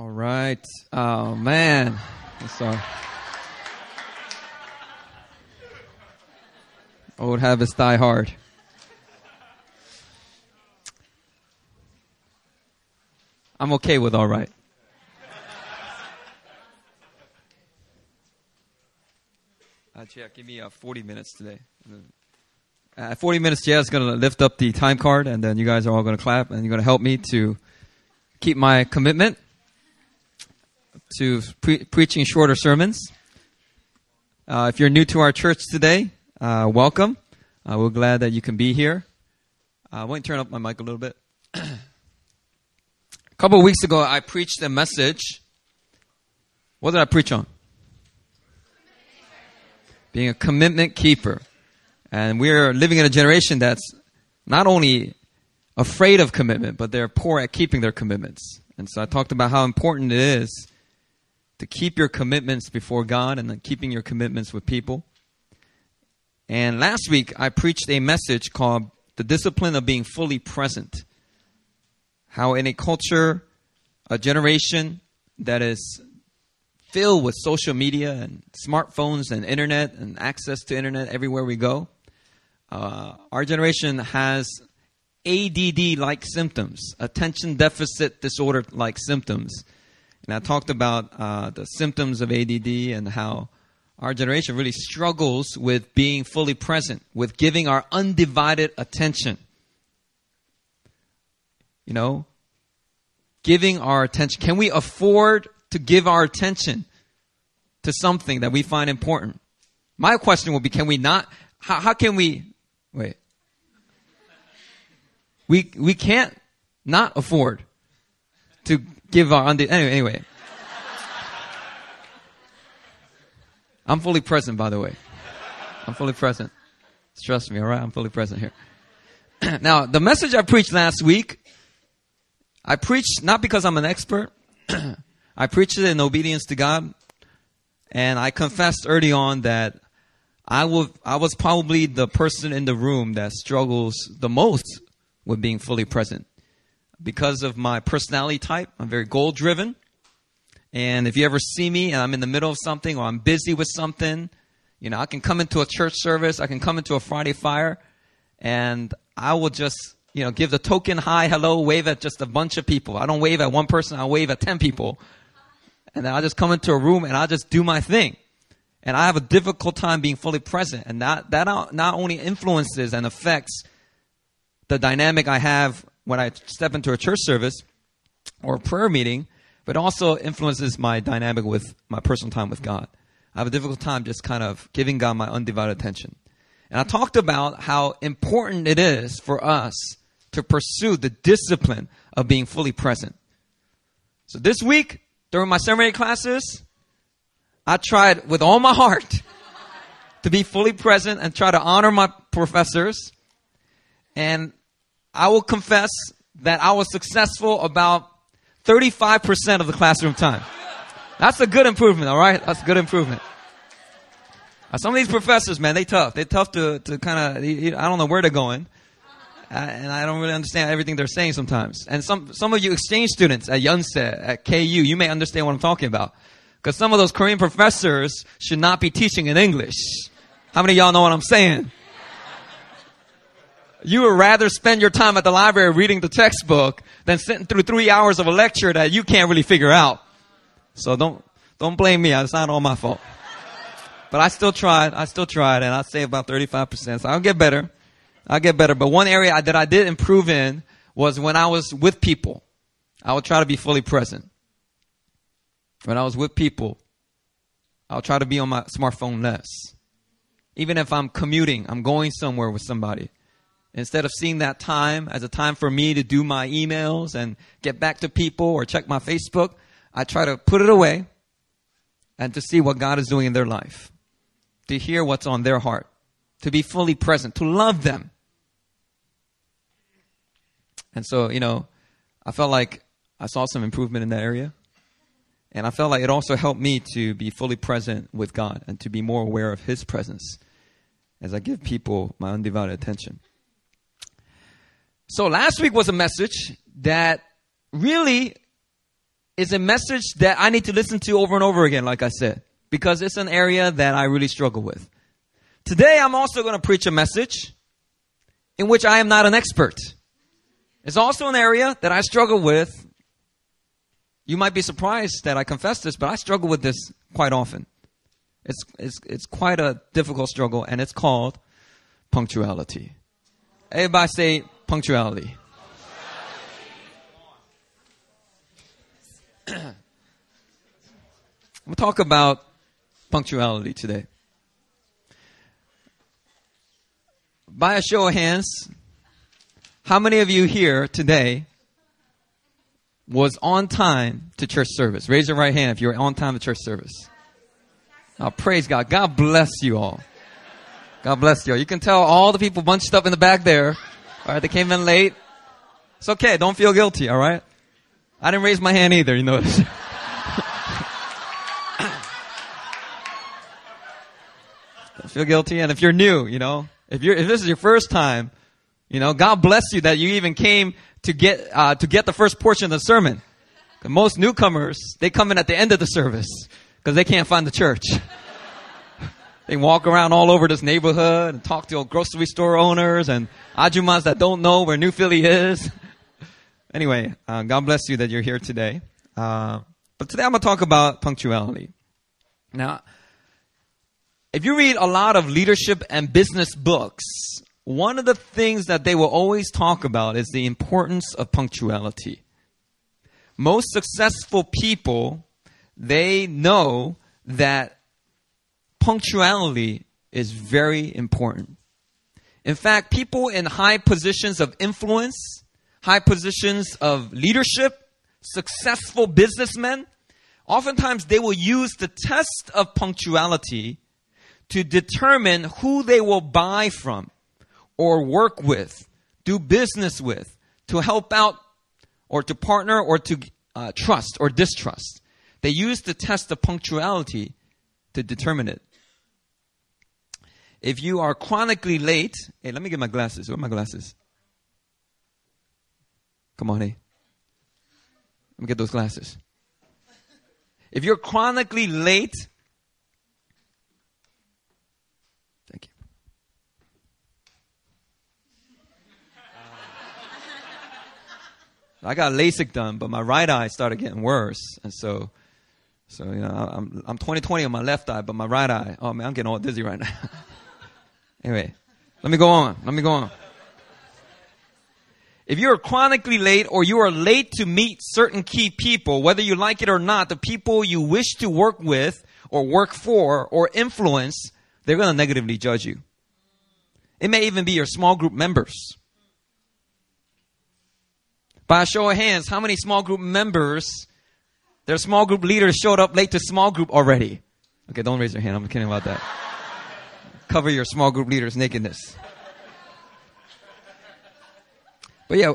All right. Oh man. So old habits die hard. I'm okay with all right. Uh, give me uh, 40 minutes today. Uh, 40 minutes, Jeff's going to lift up the time card, and then you guys are all going to clap, and you're going to help me to keep my commitment to pre- preaching shorter sermons. Uh, if you're new to our church today, uh, welcome. Uh, we're glad that you can be here. I want to turn up my mic a little bit. a couple of weeks ago, I preached a message. What did I preach on? Being a commitment keeper. And we're living in a generation that's not only afraid of commitment, but they're poor at keeping their commitments. And so I talked about how important it is to keep your commitments before God and keeping your commitments with people. And last week, I preached a message called The Discipline of Being Fully Present. How, in a culture, a generation that is filled with social media and smartphones and internet and access to internet everywhere we go, uh, our generation has ADD like symptoms, attention deficit disorder like symptoms and I talked about uh, the symptoms of ADD and how our generation really struggles with being fully present, with giving our undivided attention. You know, giving our attention. Can we afford to give our attention to something that we find important? My question will be can we not? How, how can we? Wait. We, we can't not afford to give our undi- anyway, anyway. I'm fully present, by the way. I'm fully present. Trust me, all right? I'm fully present here. now, the message I preached last week, I preached not because I'm an expert. I preached it in obedience to God. And I confessed early on that I, will, I was probably the person in the room that struggles the most with being fully present because of my personality type. I'm very goal driven. And if you ever see me and I'm in the middle of something or I'm busy with something, you know, I can come into a church service, I can come into a Friday fire, and I will just, you know, give the token hi, hello, wave at just a bunch of people. I don't wave at one person, I wave at 10 people. And then I just come into a room and I just do my thing. And I have a difficult time being fully present. And that, that not only influences and affects the dynamic I have when I step into a church service or a prayer meeting, but also influences my dynamic with my personal time with God. I have a difficult time just kind of giving God my undivided attention. And I talked about how important it is for us to pursue the discipline of being fully present. So this week, during my seminary classes, I tried with all my heart to be fully present and try to honor my professors. And I will confess that I was successful about 35% of the classroom time. That's a good improvement, all right? That's a good improvement. Now, some of these professors, man, they're tough. They're tough to, to kind of, I don't know where they're going. Uh, and I don't really understand everything they're saying sometimes. And some, some of you exchange students at Yonsei, at KU, you may understand what I'm talking about. Because some of those Korean professors should not be teaching in English. How many of y'all know what I'm saying? You would rather spend your time at the library reading the textbook than sitting through three hours of a lecture that you can't really figure out. So don't, don't blame me. It's not all my fault. But I still tried. I still tried and I say about 35%. So I'll get better. I'll get better. But one area that I did improve in was when I was with people. I would try to be fully present. When I was with people, I'll try to be on my smartphone less. Even if I'm commuting, I'm going somewhere with somebody. Instead of seeing that time as a time for me to do my emails and get back to people or check my Facebook, I try to put it away and to see what God is doing in their life, to hear what's on their heart, to be fully present, to love them. And so, you know, I felt like I saw some improvement in that area. And I felt like it also helped me to be fully present with God and to be more aware of His presence as I give people my undivided attention. So last week was a message that really is a message that I need to listen to over and over again, like I said, because it's an area that I really struggle with. Today, I'm also going to preach a message in which I am not an expert. It's also an area that I struggle with. You might be surprised that I confess this, but I struggle with this quite often. It's, it's, it's quite a difficult struggle, and it's called punctuality. Everybody say punctuality. we'll talk about punctuality today. By a show of hands, how many of you here today was on time to church service? Raise your right hand if you were on time to church service. Oh, praise God. God bless you all. God bless you all. You can tell all the people bunched up in the back there. All right, they came in late. It's okay. Don't feel guilty. All right. I didn't raise my hand either. You notice. Don't feel guilty. And if you're new, you know, if you're if this is your first time, you know, God bless you that you even came to get uh, to get the first portion of the sermon. Most newcomers they come in at the end of the service because they can't find the church. they walk around all over this neighborhood and talk to grocery store owners and ajumas that don't know where New Philly is. anyway, uh, God bless you that you're here today. Uh, but today I'm going to talk about punctuality. Now, if you read a lot of leadership and business books, one of the things that they will always talk about is the importance of punctuality. Most successful people they know that punctuality is very important. In fact, people in high positions of influence, high positions of leadership, successful businessmen, oftentimes they will use the test of punctuality to determine who they will buy from or work with, do business with, to help out or to partner or to uh, trust or distrust. They use the test of punctuality to determine it. If you are chronically late, hey, let me get my glasses. Where are my glasses? Come on, hey. Let me get those glasses. If you're chronically late, thank you. I got LASIK done, but my right eye started getting worse, and so so, you know, I'm, I'm 2020 on my left eye, but my right eye, oh man, I'm getting all dizzy right now. anyway, let me go on. Let me go on. If you are chronically late or you are late to meet certain key people, whether you like it or not, the people you wish to work with or work for or influence, they're going to negatively judge you. It may even be your small group members. By a show of hands, how many small group members their small group leaders showed up late to small group already. Okay, don't raise your hand. I'm kidding about that. Cover your small group leaders' nakedness. But yeah,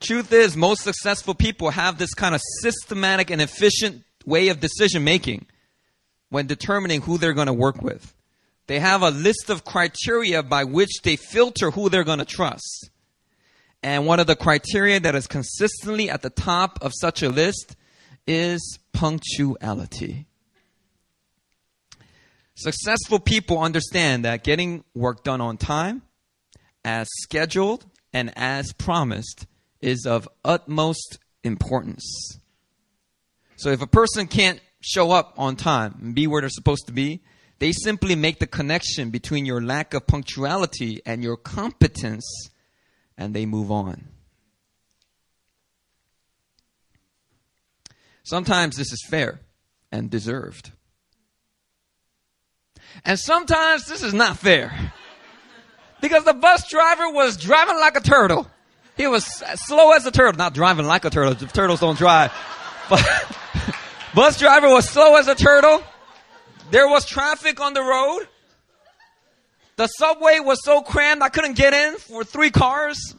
truth is, most successful people have this kind of systematic and efficient way of decision making when determining who they're going to work with. They have a list of criteria by which they filter who they're going to trust. And one of the criteria that is consistently at the top of such a list is punctuality. Successful people understand that getting work done on time, as scheduled, and as promised is of utmost importance. So if a person can't show up on time and be where they're supposed to be, they simply make the connection between your lack of punctuality and your competence and they move on. Sometimes this is fair and deserved. And sometimes this is not fair. Because the bus driver was driving like a turtle. He was slow as a turtle. Not driving like a turtle. Turtles don't drive. But bus driver was slow as a turtle. There was traffic on the road. The subway was so crammed I couldn't get in for three cars.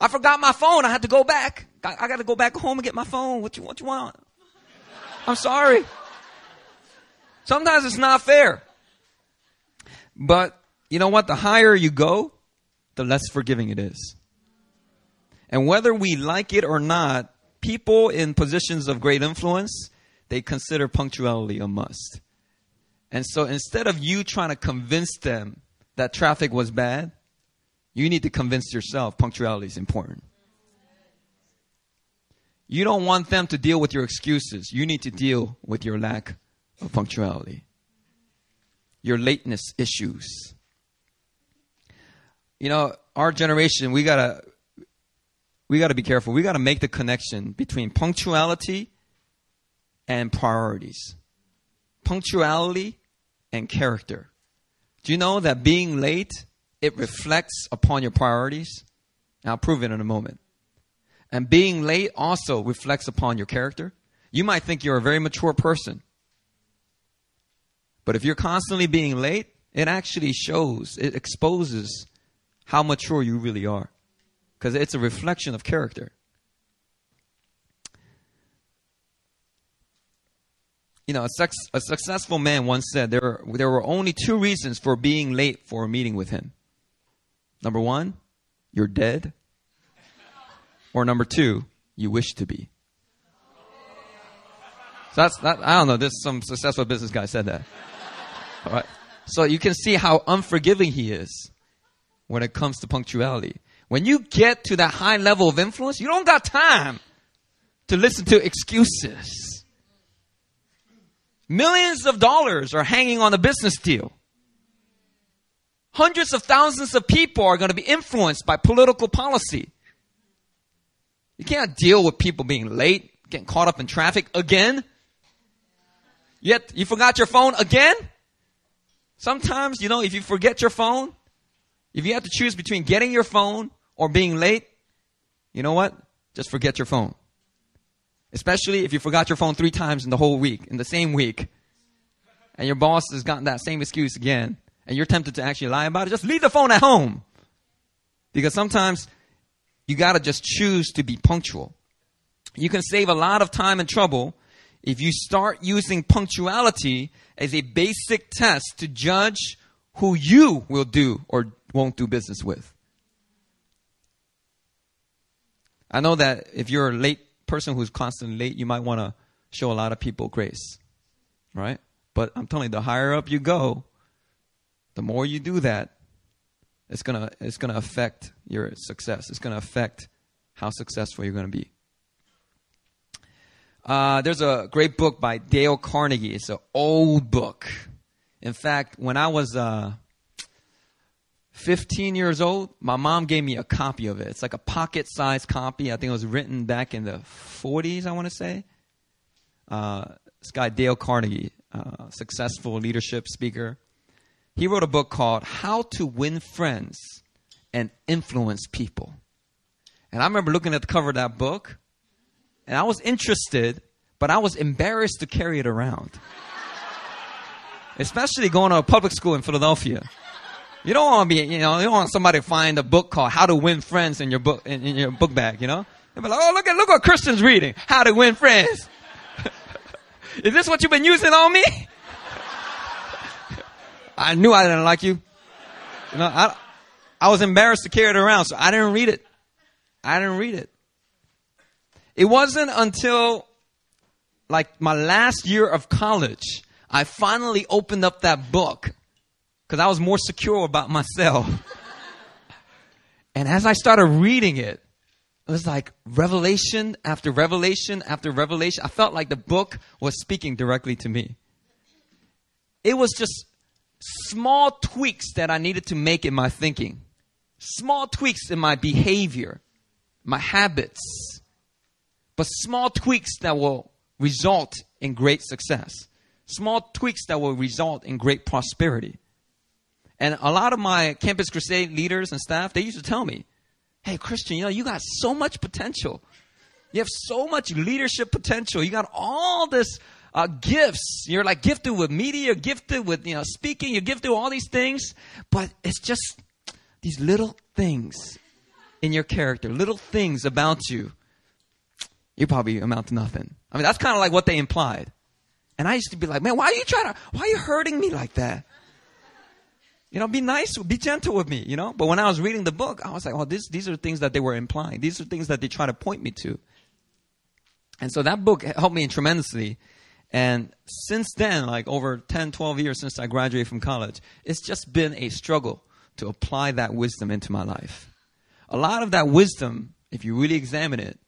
I forgot my phone. I had to go back. I, I got to go back home and get my phone. What you, what you want? I'm sorry. Sometimes it's not fair. But you know what? The higher you go, the less forgiving it is. And whether we like it or not, people in positions of great influence, they consider punctuality a must. And so instead of you trying to convince them that traffic was bad, you need to convince yourself punctuality is important. You don't want them to deal with your excuses. You need to deal with your lack punctuality, your lateness issues. You know, our generation, we gotta, we gotta be careful. We gotta make the connection between punctuality and priorities. Punctuality and character. Do you know that being late, it reflects upon your priorities? I'll prove it in a moment. And being late also reflects upon your character. You might think you're a very mature person. But if you're constantly being late, it actually shows, it exposes how mature you really are. Because it's a reflection of character. You know, a, sex, a successful man once said there, there were only two reasons for being late for a meeting with him. Number one, you're dead. Or number two, you wish to be. So that's that. I don't know. This some successful business guy said that. All right. So you can see how unforgiving he is when it comes to punctuality. When you get to that high level of influence, you don't got time to listen to excuses. Millions of dollars are hanging on a business deal. Hundreds of thousands of people are going to be influenced by political policy. You can't deal with people being late, getting caught up in traffic again. Yet you forgot your phone again? Sometimes, you know, if you forget your phone, if you have to choose between getting your phone or being late, you know what? Just forget your phone. Especially if you forgot your phone three times in the whole week, in the same week, and your boss has gotten that same excuse again, and you're tempted to actually lie about it, just leave the phone at home. Because sometimes you gotta just choose to be punctual. You can save a lot of time and trouble if you start using punctuality as a basic test to judge who you will do or won't do business with. I know that if you're a late person who's constantly late, you might want to show a lot of people grace, right? But I'm telling you, the higher up you go, the more you do that, it's gonna it's gonna affect your success. It's gonna affect how successful you're gonna be. Uh, there's a great book by Dale Carnegie. It's an old book. In fact, when I was uh, 15 years old, my mom gave me a copy of it. It's like a pocket sized copy. I think it was written back in the 40s, I want to say. Uh, this guy, Dale Carnegie, uh, successful leadership speaker, he wrote a book called How to Win Friends and Influence People. And I remember looking at the cover of that book, and I was interested, but I was embarrassed to carry it around. Especially going to a public school in Philadelphia. You don't want to be, you know, you don't want somebody to find a book called How to Win Friends in your book, in, in your book bag, you know? They'll be like, oh, look at, look what Christian's reading. How to Win Friends. Is this what you've been using on me? I knew I didn't like you. You know, I, I was embarrassed to carry it around, so I didn't read it. I didn't read it. It wasn't until like my last year of college, I finally opened up that book because I was more secure about myself. and as I started reading it, it was like revelation after revelation after revelation. I felt like the book was speaking directly to me. It was just small tweaks that I needed to make in my thinking, small tweaks in my behavior, my habits, but small tweaks that will result in great success, small tweaks that will result in great prosperity. And a lot of my Campus Crusade leaders and staff, they used to tell me, hey, Christian, you know, you got so much potential. You have so much leadership potential. You got all this uh, gifts. You're like gifted with media, gifted with you know speaking, you're gifted with all these things, but it's just these little things in your character, little things about you. You probably amount to nothing. I mean, that's kind of like what they implied. And I used to be like, man, why are you trying to, why are you hurting me like that? You know, be nice, be gentle with me, you know? But when I was reading the book, I was like, oh, this, these are things that they were implying. These are things that they try to point me to. And so that book helped me tremendously. And since then, like over 10, 12 years since I graduated from college, it's just been a struggle to apply that wisdom into my life. A lot of that wisdom, if you really examine it,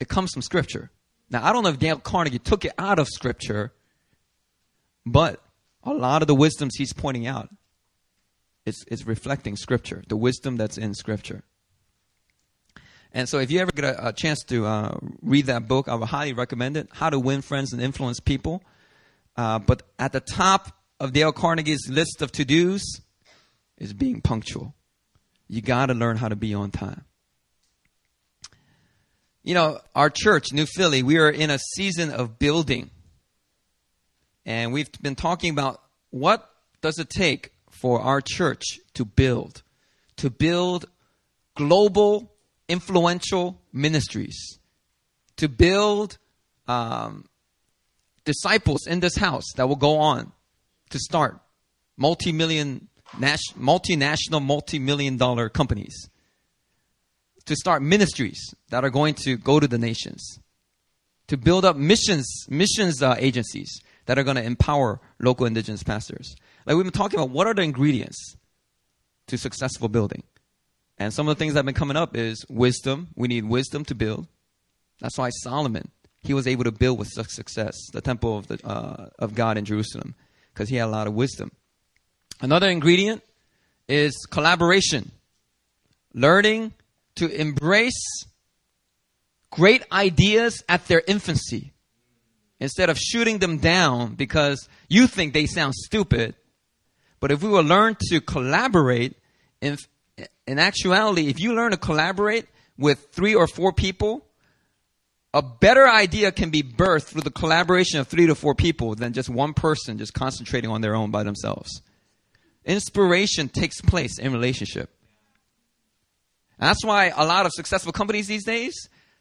it comes from Scripture. Now, I don't know if Dale Carnegie took it out of Scripture, but a lot of the wisdoms he's pointing out is, is reflecting Scripture, the wisdom that's in Scripture. And so, if you ever get a, a chance to uh, read that book, I would highly recommend it How to Win Friends and Influence People. Uh, but at the top of Dale Carnegie's list of to dos is being punctual. You got to learn how to be on time. You know, our church, New Philly, we are in a season of building. And we've been talking about what does it take for our church to build, to build global influential ministries, to build um, disciples in this house that will go on to start multi-million, multinational, multi-million dollar companies, to start ministries that are going to go to the nations, to build up missions, missions uh, agencies that are going to empower local indigenous pastors. Like we've been talking about, what are the ingredients to successful building? And some of the things that have been coming up is wisdom. We need wisdom to build. That's why Solomon, he was able to build with such success the temple of, the, uh, of God in Jerusalem because he had a lot of wisdom. Another ingredient is collaboration. Learning to embrace great ideas at their infancy instead of shooting them down because you think they sound stupid. But if we will learn to collaborate in, in actuality, if you learn to collaborate with three or four people, a better idea can be birthed through the collaboration of three to four people than just one person just concentrating on their own by themselves. Inspiration takes place in relationship. That's why a lot of successful companies these days,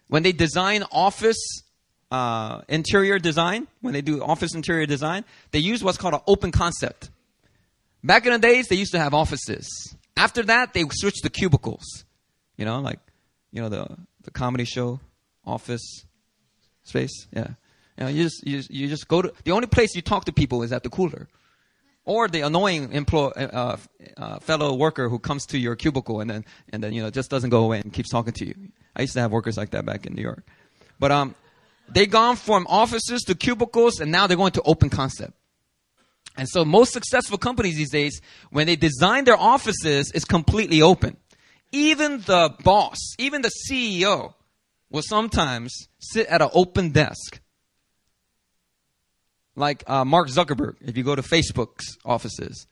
when they design office uh, interior design, when they do office interior design, they use what's called an open concept. Back in the days, they used to have offices. After that, they switched to cubicles. You know, like, you know, the, the comedy show, office space. Yeah. You know, you just, you just, you just go to, the only place you talk to people is at the cooler. Or the annoying employee, uh, uh, fellow worker who comes to your cubicle and then, and then, you know, just doesn't go away and keeps talking to you. I used to have workers like that back in New York. But, um, they gone from offices to cubicles and now they're going to open concept. And so most successful companies these days, when they design their offices, is completely open. Even the boss, even the CEO will sometimes sit at an open desk. Like uh, Mark Zuckerberg, if you go to Facebook's offices,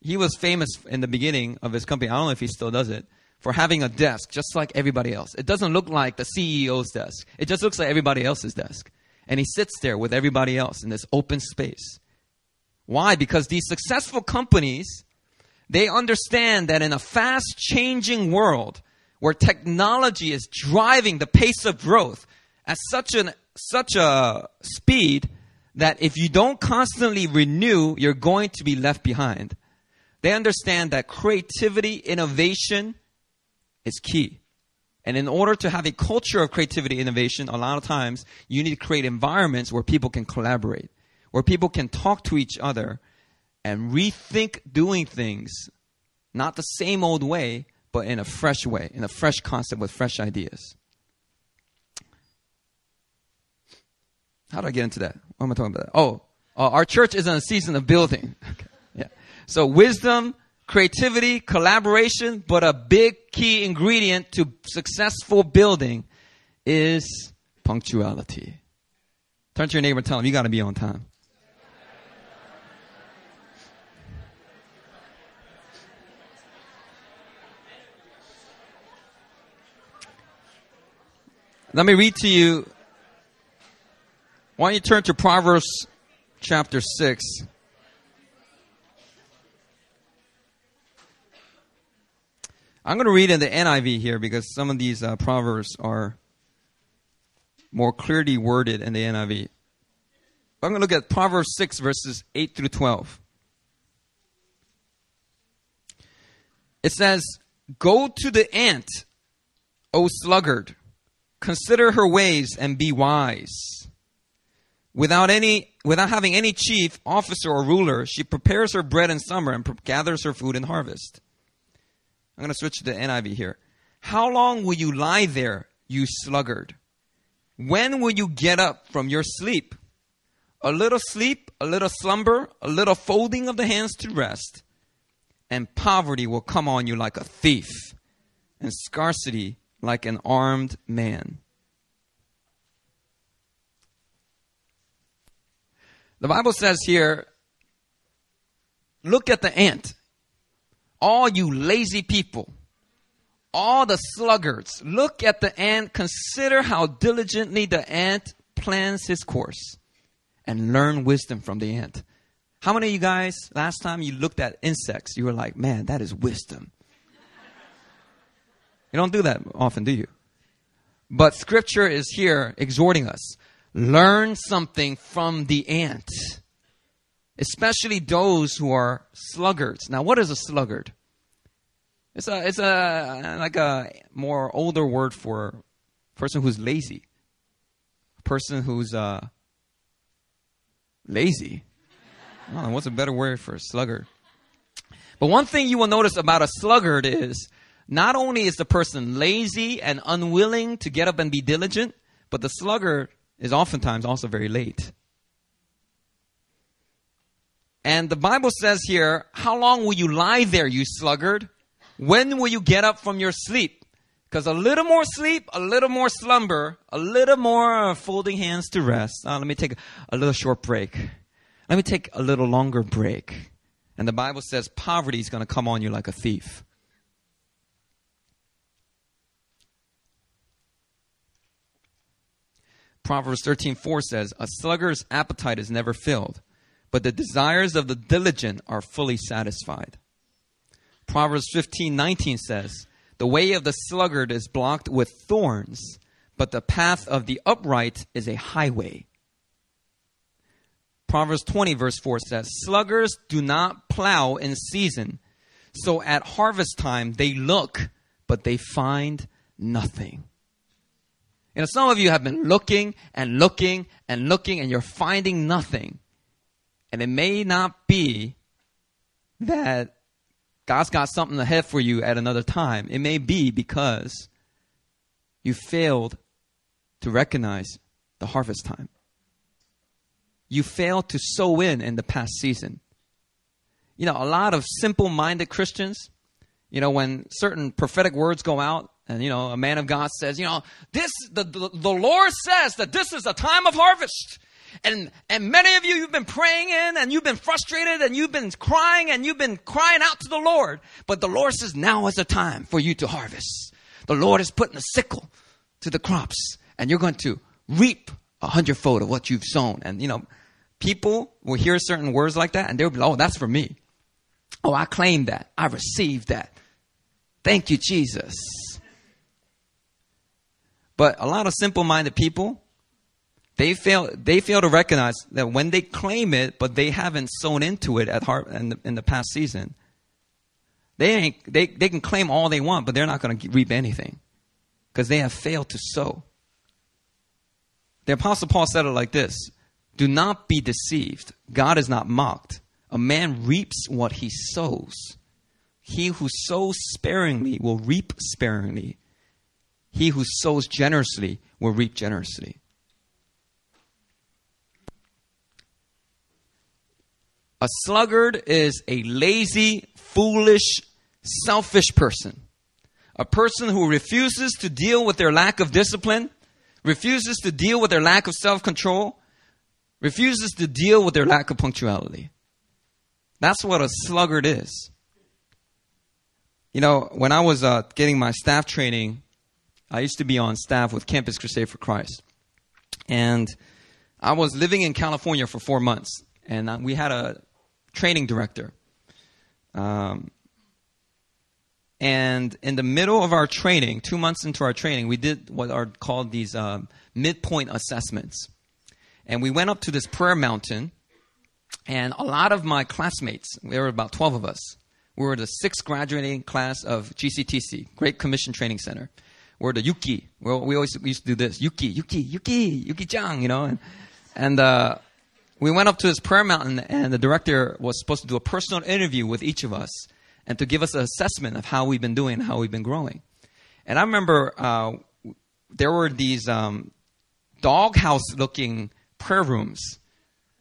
he was famous in the beginning of his company. I don't know if he still does it for having a desk just like everybody else. It doesn't look like the CEO's desk. It just looks like everybody else's desk. And he sits there with everybody else in this open space. Why? Because these successful companies, they understand that in a fast changing world where technology is driving the pace of growth at such an such a speed that if you don't constantly renew, you're going to be left behind. They understand that creativity, innovation is key. And in order to have a culture of creativity, innovation, a lot of times you need to create environments where people can collaborate where people can talk to each other and rethink doing things not the same old way, but in a fresh way, in a fresh concept with fresh ideas. How do I get into that? What am I talking about? Oh, uh, our church is in a season of building. Okay. Yeah. So wisdom, creativity, collaboration, but a big key ingredient to successful building is punctuality. Turn to your neighbor and tell him you got to be on time. Let me read to you. Why don't you turn to Proverbs chapter 6? I'm going to read in the NIV here because some of these uh, proverbs are more clearly worded in the NIV. I'm going to look at Proverbs 6, verses 8 through 12. It says, Go to the ant, O sluggard, consider her ways and be wise. Without any, without having any chief, officer, or ruler, she prepares her bread in summer and gathers her food in harvest. I'm going to switch to the NIV here. How long will you lie there, you sluggard? When will you get up from your sleep? A little sleep, a little slumber, a little folding of the hands to rest, and poverty will come on you like a thief, and scarcity like an armed man. The Bible says here, look at the ant. All you lazy people, all the sluggards, look at the ant, consider how diligently the ant plans his course, and learn wisdom from the ant. How many of you guys, last time you looked at insects, you were like, man, that is wisdom? You don't do that often, do you? But scripture is here exhorting us learn something from the ant, especially those who are sluggards. Now, what is a sluggard? It's a it's a like a more older word for a person who's lazy, a person who's uh, lazy. What's a better word for a sluggard? But one thing you will notice about a sluggard is not only is the person lazy and unwilling to get up and be diligent, but the sluggard is oftentimes also very late. And the Bible says here, How long will you lie there, you sluggard? When will you get up from your sleep? Because a little more sleep, a little more slumber, a little more folding hands to rest. Uh, let me take a little short break. Let me take a little longer break. And the Bible says poverty is going to come on you like a thief. Proverbs 13:4 says, "A sluggard's appetite is never filled, but the desires of the diligent are fully satisfied." Proverbs 15:19 says, "The way of the sluggard is blocked with thorns, but the path of the upright is a highway." Proverbs 20, verse 4 says, Sluggards do not plow in season, so at harvest time they look, but they find nothing. You know, some of you have been looking and looking and looking, and you're finding nothing. And it may not be that God's got something ahead for you at another time. It may be because you failed to recognize the harvest time you failed to sow in in the past season. You know, a lot of simple minded Christians, you know, when certain prophetic words go out, and, you know, a man of God says, you know, this, the, the, the Lord says that this is a time of harvest. And, and many of you, you've been praying in and you've been frustrated and you've been crying and you've been crying out to the Lord. But the Lord says now is the time for you to harvest. The Lord is putting a sickle to the crops and you're going to reap a hundredfold of what you've sown. And, you know, people will hear certain words like that and they'll be like, oh, that's for me. Oh, I claim that. I received that. Thank you, Jesus. But a lot of simple minded people, they fail, they fail to recognize that when they claim it, but they haven't sown into it at heart in the, in the past season, they, ain't, they, they can claim all they want, but they're not going to reap anything because they have failed to sow. The Apostle Paul said it like this do not be deceived. God is not mocked. A man reaps what he sows. He who sows sparingly will reap sparingly. He who sows generously will reap generously. A sluggard is a lazy, foolish, selfish person. A person who refuses to deal with their lack of discipline, refuses to deal with their lack of self control, refuses to deal with their lack of punctuality. That's what a sluggard is. You know, when I was uh, getting my staff training, I used to be on staff with Campus Crusade for Christ. And I was living in California for four months, and we had a training director. Um, and in the middle of our training, two months into our training, we did what are called these uh, midpoint assessments. And we went up to this prayer mountain, and a lot of my classmates, there were about 12 of us, We were the sixth graduating class of GCTC, Great Commission Training Center. We're the Yuki. We're, we always we used to do this. Yuki, Yuki, Yuki, Yuki Chang, you know. And, and uh, we went up to this prayer mountain, and the director was supposed to do a personal interview with each of us and to give us an assessment of how we've been doing how we've been growing. And I remember uh, there were these um, doghouse looking prayer rooms.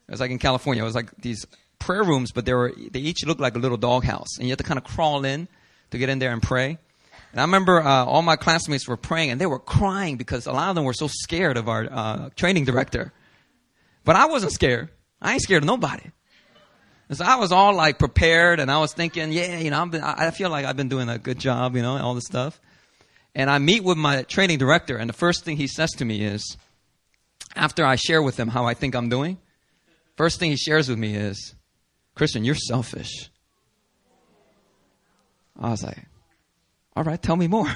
It was like in California. It was like these prayer rooms, but they were they each looked like a little doghouse, and you had to kind of crawl in to get in there and pray. And I remember uh, all my classmates were praying, and they were crying because a lot of them were so scared of our uh, training director. But I wasn't scared. I ain't scared of nobody. And so I was all like prepared, and I was thinking, yeah, you know, been, i feel like I've been doing a good job, you know, all this stuff. And I meet with my training director, and the first thing he says to me is, after I share with him how I think I'm doing, first thing he shares with me is, Christian, you're selfish. I was like, all right, tell me more.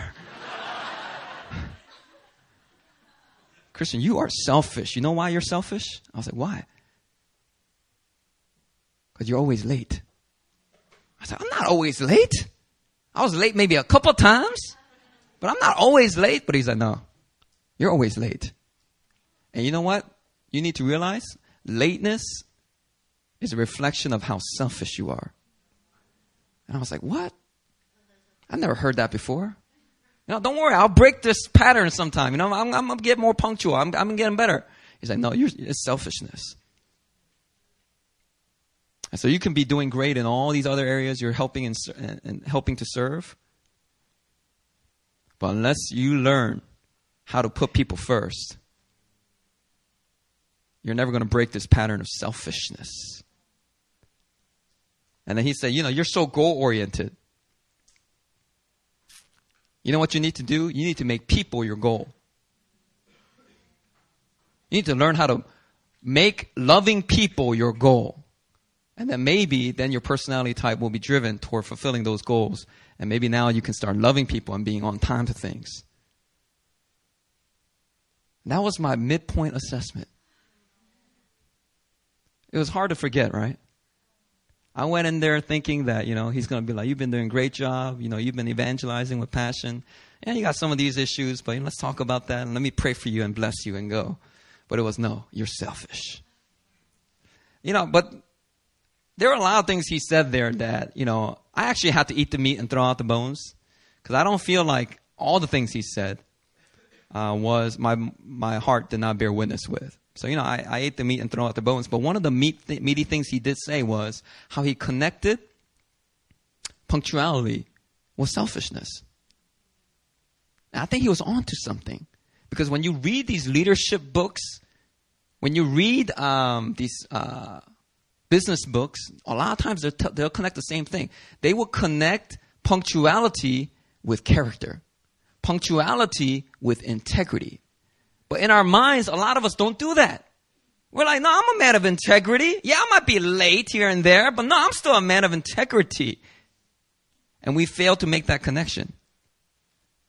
Christian, you are selfish. You know why you're selfish? I was like, why? Because you're always late. I said, I'm not always late. I was late maybe a couple times, but I'm not always late. But he's like, no, you're always late. And you know what? You need to realize lateness is a reflection of how selfish you are. And I was like, what? I've never heard that before. You know, don't worry, I'll break this pattern sometime. You know, I'm, I'm gonna get more punctual. I'm, I'm getting better. He's like, no, it's selfishness. And so you can be doing great in all these other areas you're helping and, and helping to serve. But unless you learn how to put people first, you're never going to break this pattern of selfishness. And then he said, You know, you're so goal oriented. You know what you need to do? You need to make people your goal. You need to learn how to make loving people your goal. And then maybe then your personality type will be driven toward fulfilling those goals. And maybe now you can start loving people and being on time to things. That was my midpoint assessment. It was hard to forget, right? I went in there thinking that, you know, he's going to be like, you've been doing a great job. You know, you've been evangelizing with passion. And you got some of these issues, but let's talk about that and let me pray for you and bless you and go. But it was, no, you're selfish. You know, but there are a lot of things he said there that, you know, I actually had to eat the meat and throw out the bones because I don't feel like all the things he said uh, was my, my heart did not bear witness with. So, you know, I, I ate the meat and throw out the bones. But one of the meat th- meaty things he did say was how he connected punctuality with selfishness. And I think he was onto something. Because when you read these leadership books, when you read um, these uh, business books, a lot of times t- they'll connect the same thing. They will connect punctuality with character, punctuality with integrity. But in our minds, a lot of us don't do that. We're like, no, I'm a man of integrity. Yeah, I might be late here and there, but no, I'm still a man of integrity. And we fail to make that connection.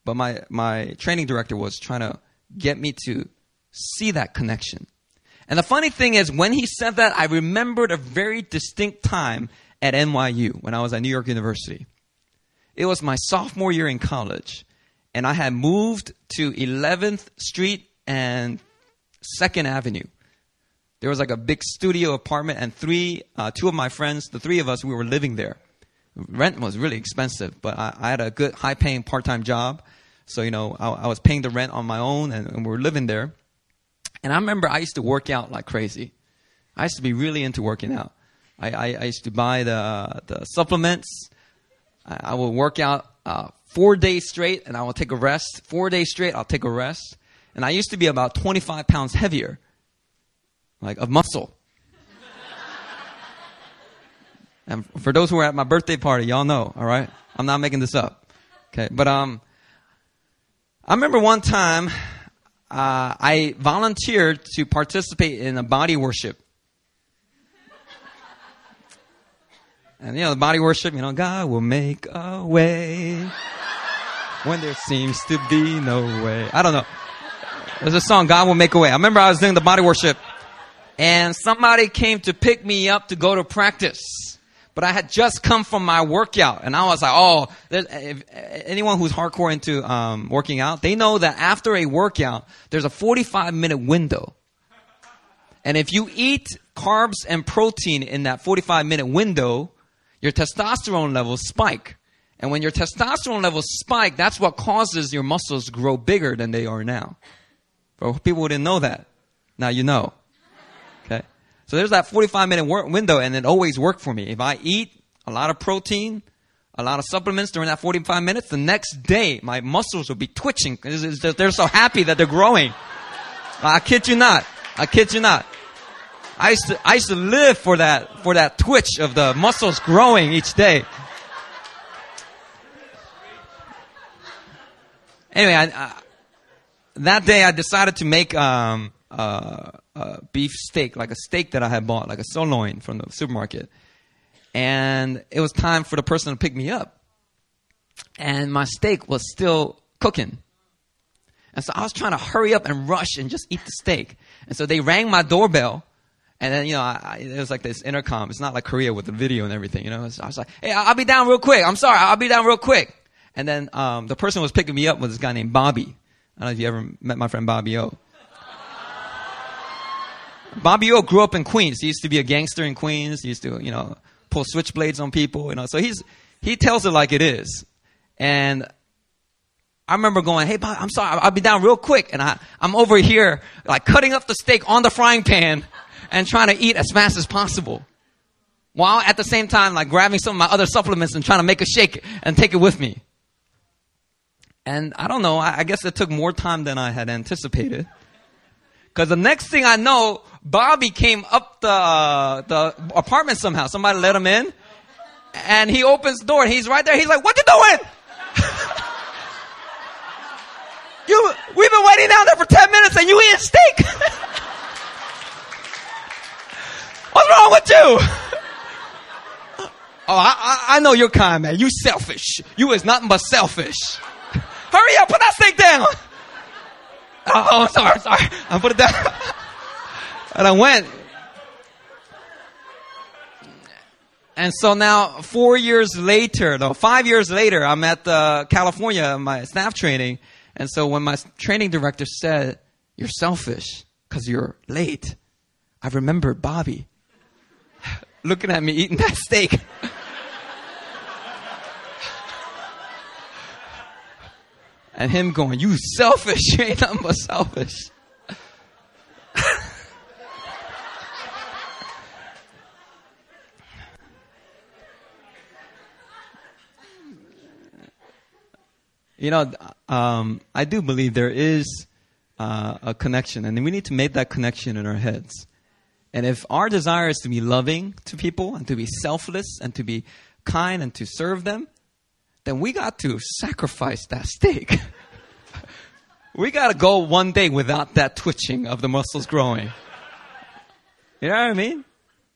But my, my training director was trying to get me to see that connection. And the funny thing is, when he said that, I remembered a very distinct time at NYU when I was at New York University. It was my sophomore year in college, and I had moved to 11th Street and Second Avenue. There was like a big studio apartment, and three, uh, two of my friends, the three of us, we were living there. Rent was really expensive, but I, I had a good, high-paying part-time job, so you know I, I, was paying the rent on my own, and, and we were living there. And I remember I used to work out like crazy. I used to be really into working out. I, I, I used to buy the the supplements. I, I would work out uh, four days straight, and I will take a rest. Four days straight, I'll take a rest and I used to be about 25 pounds heavier, like of muscle. and for those who were at my birthday party, y'all know, all right? I'm not making this up. Okay, but um, I remember one time uh, I volunteered to participate in a body worship. And you know, the body worship, you know, God will make a way when there seems to be no way. I don't know. There's a song, God will make a way. I remember I was doing the body worship and somebody came to pick me up to go to practice. but I had just come from my workout, and I was like, "Oh, if, anyone who's hardcore into um, working out, they know that after a workout, there's a 45 minute window, and if you eat carbs and protein in that 45 minute window, your testosterone levels spike." And when your testosterone levels spike, that's what causes your muscles grow bigger than they are now. But people didn't know that. Now you know. Okay? So there's that 45 minute work window and it always worked for me. If I eat a lot of protein, a lot of supplements during that 45 minutes, the next day my muscles will be twitching. They're so happy that they're growing. I kid you not. I kid you not. I used to, I used to live for that, for that twitch of the muscles growing each day. Anyway, I, I, that day I decided to make um, uh, uh, beef steak, like a steak that I had bought, like a sirloin from the supermarket. And it was time for the person to pick me up. And my steak was still cooking. And so I was trying to hurry up and rush and just eat the steak. And so they rang my doorbell. And then, you know, I, it was like this intercom. It's not like Korea with the video and everything, you know. So I was like, hey, I'll be down real quick. I'm sorry. I'll be down real quick. And then um, the person who was picking me up was this guy named Bobby. I don't know if you ever met my friend Bobby O. Bobby O grew up in Queens. He used to be a gangster in Queens. He used to, you know, pull switchblades on people, you know. So he's he tells it like it is. And I remember going, "Hey, Bob, I'm sorry, I'll be down real quick." And I I'm over here like cutting up the steak on the frying pan and trying to eat as fast as possible. While at the same time like grabbing some of my other supplements and trying to make a shake and take it with me. And I don't know, I, guess it took more time than I had anticipated. Cause the next thing I know, Bobby came up the, uh, the apartment somehow. Somebody let him in. And he opens the door and he's right there. He's like, what you doing? you, we've been waiting down there for 10 minutes and you eating steak. What's wrong with you? Oh, I, I, I know your kind, man. You selfish. You is nothing but selfish. Hurry up, put that steak down. Oh, oh sorry, sorry. I put it down. and I went. And so now, four years later, no, five years later, I'm at uh, California, my staff training. And so when my training director said, You're selfish because you're late, I remembered Bobby looking at me eating that steak. and him going, "You selfish! You ain't nothing but selfish." you know, um, I do believe there is uh, a connection, and we need to make that connection in our heads. And if our desire is to be loving to people and to be selfless and to be kind and to serve them, then we got to sacrifice that steak. we got to go one day without that twitching of the muscles growing. You know what I mean?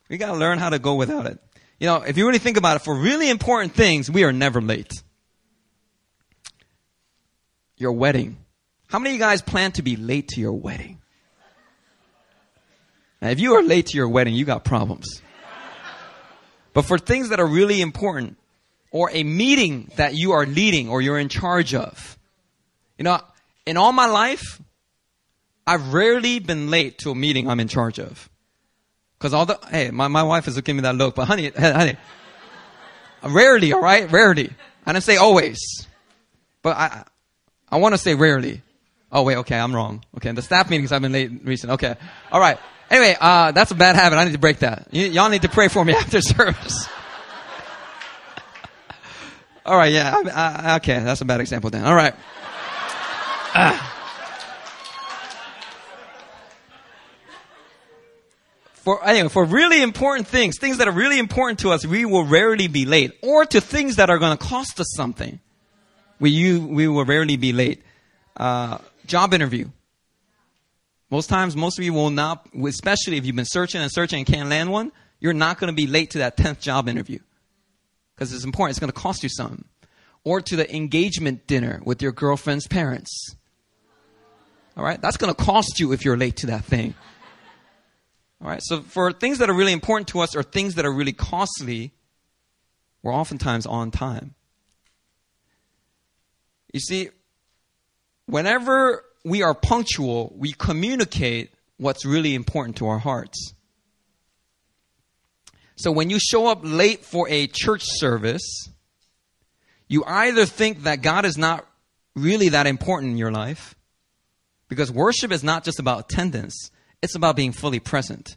We got to learn how to go without it. You know, if you really think about it, for really important things, we are never late. Your wedding. How many of you guys plan to be late to your wedding? Now, if you are late to your wedding, you got problems. But for things that are really important, or a meeting that you are leading or you're in charge of. You know, in all my life, I've rarely been late to a meeting I'm in charge of. Cause all the, hey, my, my wife is giving me that look, but honey, honey, rarely, alright? Rarely. I didn't say always. But I, I want to say rarely. Oh wait, okay, I'm wrong. Okay, the staff meetings I've been late recently. Okay. Alright. Anyway, uh, that's a bad habit. I need to break that. Y- y'all need to pray for me after service. All right, yeah. I, I, okay, that's a bad example then. All right. Uh. For, anyway, for really important things, things that are really important to us, we will rarely be late. Or to things that are going to cost us something, we, you, we will rarely be late. Uh, job interview. Most times, most of you will not, especially if you've been searching and searching and can't land one, you're not going to be late to that 10th job interview because it's important. It's going to cost you something. Or to the engagement dinner with your girlfriend's parents. All right? That's going to cost you if you're late to that thing. All right? So for things that are really important to us or things that are really costly, we're oftentimes on time. You see, whenever we are punctual, we communicate what's really important to our hearts. So when you show up late for a church service, you either think that God is not really that important in your life, because worship is not just about attendance, it's about being fully present.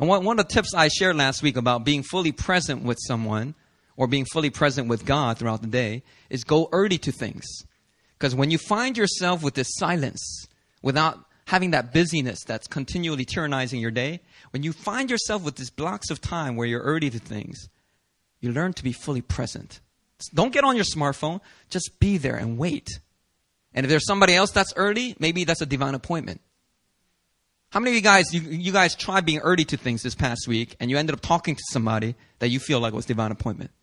And one, one of the tips I shared last week about being fully present with someone or being fully present with God throughout the day is go early to things. Because when you find yourself with this silence, without having that busyness that's continually tyrannizing your day, when you find yourself with these blocks of time where you're early to things, you learn to be fully present. Don't get on your smartphone, just be there and wait. And if there's somebody else that's early, maybe that's a divine appointment. How many of you guys, you, you guys tried being early to things this past week and you ended up talking to somebody that you feel like was divine appointment?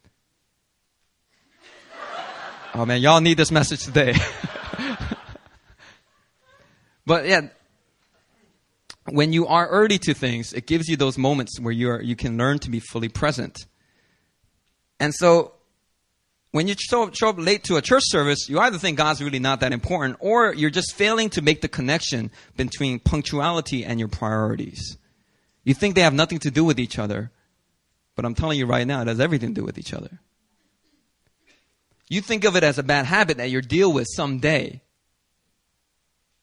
Oh man, y'all need this message today. but yeah, when you are early to things, it gives you those moments where you are, you can learn to be fully present. And so when you show, show up late to a church service, you either think God's really not that important, or you're just failing to make the connection between punctuality and your priorities. You think they have nothing to do with each other, but I'm telling you right now, it has everything to do with each other. You think of it as a bad habit that you'll deal with someday.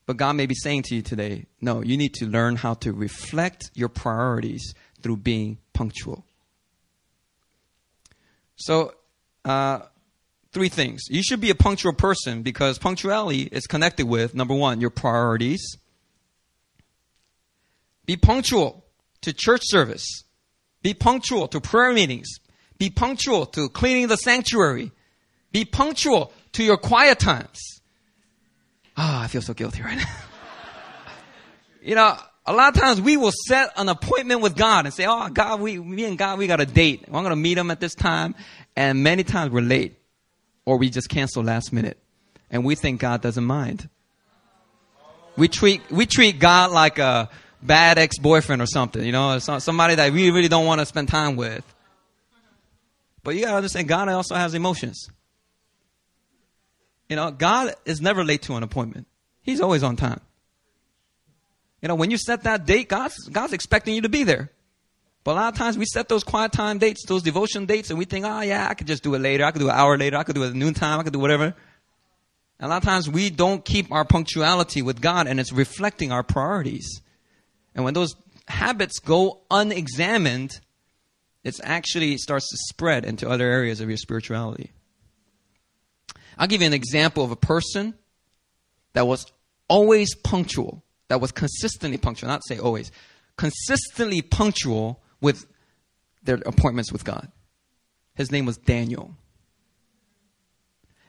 But God may be saying to you today, no, you need to learn how to reflect your priorities through being punctual. So, uh, three things. You should be a punctual person because punctuality is connected with number one, your priorities. Be punctual to church service. Be punctual to prayer meetings. Be punctual to cleaning the sanctuary. Be punctual to your quiet times. Oh, I feel so guilty right now. you know, a lot of times we will set an appointment with God and say, "Oh, God, we, me and God, we got a date. I'm going to meet Him at this time," and many times we're late or we just cancel last minute. And we think God doesn't mind. We treat, we treat God like a bad ex-boyfriend or something, you know, somebody that we really don't want to spend time with. But you gotta understand, God also has emotions. You know, God is never late to an appointment. He's always on time. You know, when you set that date, God's, God's expecting you to be there. But a lot of times we set those quiet time dates, those devotion dates, and we think, oh yeah, I could just do it later. I could do it an hour later. I could do it at noon time. I could do whatever. And a lot of times we don't keep our punctuality with God and it's reflecting our priorities. And when those habits go unexamined, it actually starts to spread into other areas of your spirituality. I'll give you an example of a person that was always punctual, that was consistently punctual, not say always, consistently punctual with their appointments with God. His name was Daniel.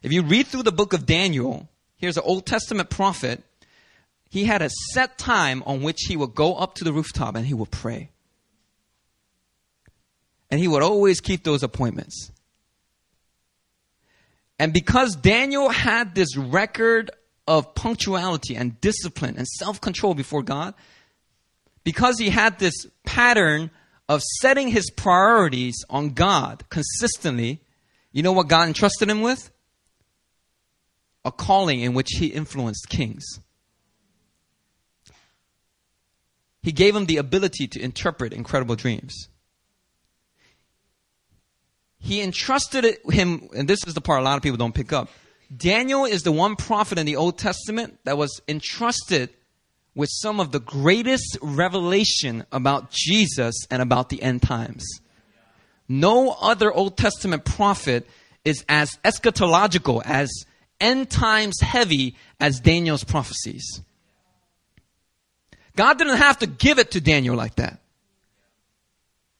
If you read through the book of Daniel, here's an Old Testament prophet. He had a set time on which he would go up to the rooftop and he would pray. And he would always keep those appointments. And because Daniel had this record of punctuality and discipline and self control before God, because he had this pattern of setting his priorities on God consistently, you know what God entrusted him with? A calling in which he influenced kings. He gave him the ability to interpret incredible dreams. He entrusted him, and this is the part a lot of people don't pick up. Daniel is the one prophet in the Old Testament that was entrusted with some of the greatest revelation about Jesus and about the end times. No other Old Testament prophet is as eschatological, as end times heavy as Daniel's prophecies. God didn't have to give it to Daniel like that.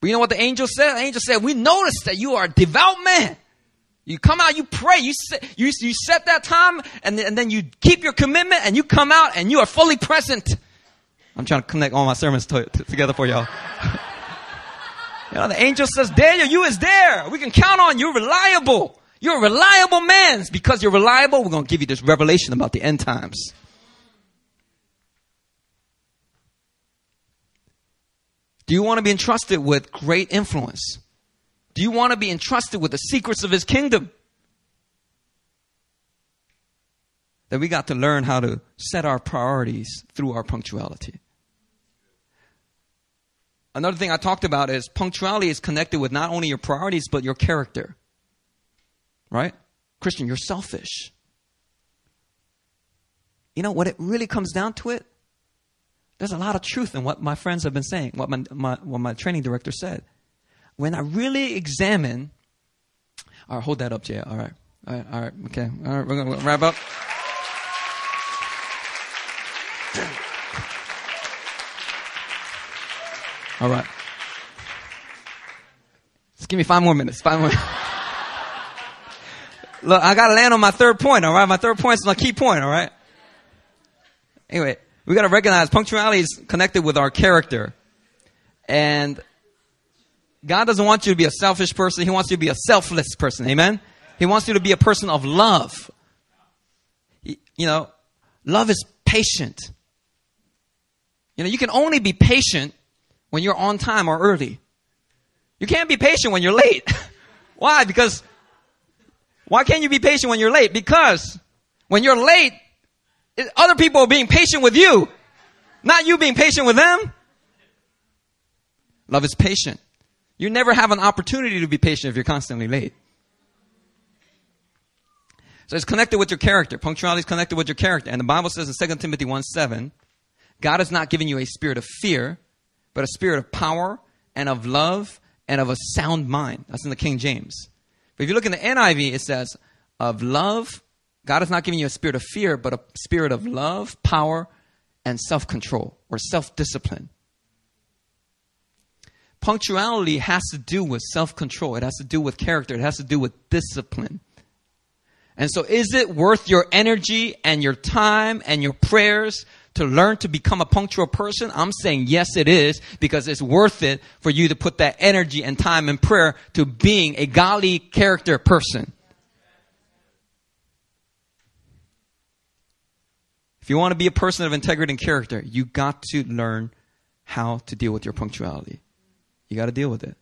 But you know what the angel said? The angel said, We noticed that you are a devout man. You come out, you pray, you set, you, you set that time, and, and then you keep your commitment, and you come out, and you are fully present. I'm trying to connect all my sermons to, to, together for y'all. you know, the angel says, Daniel, you is there. We can count on you. Reliable. You're a reliable man. Because you're reliable, we're going to give you this revelation about the end times. Do you want to be entrusted with great influence? Do you want to be entrusted with the secrets of his kingdom? Then we got to learn how to set our priorities through our punctuality. Another thing I talked about is punctuality is connected with not only your priorities, but your character. Right? Christian, you're selfish. You know what it really comes down to it? There's a lot of truth in what my friends have been saying, what my, my, what my training director said. When I really examine, all right, hold that up, Jay. All right. All right, all right, okay. All right, we're going to wrap up. All right. Just give me five more minutes. Five more. Look, I got to land on my third point. All right, my third point is my key point. All right. Anyway, we got to recognize punctuality is connected with our character, and God doesn't want you to be a selfish person. He wants you to be a selfless person. Amen. He wants you to be a person of love. You know, love is patient. You know, you can only be patient when you're on time or early. You can't be patient when you're late. why? Because why can't you be patient when you're late? Because when you're late, other people are being patient with you, not you being patient with them. Love is patient. You never have an opportunity to be patient if you're constantly late. So it's connected with your character. Punctuality is connected with your character. And the Bible says in 2 Timothy 1 7, God has not given you a spirit of fear, but a spirit of power and of love and of a sound mind. That's in the King James. But if you look in the NIV, it says, of love. God has not given you a spirit of fear, but a spirit of love, power, and self control or self discipline. Punctuality has to do with self control, it has to do with character, it has to do with discipline. And so, is it worth your energy and your time and your prayers to learn to become a punctual person? I'm saying yes, it is because it's worth it for you to put that energy and time and prayer to being a godly character person. If you want to be a person of integrity and character, you got to learn how to deal with your punctuality. You got to deal with it.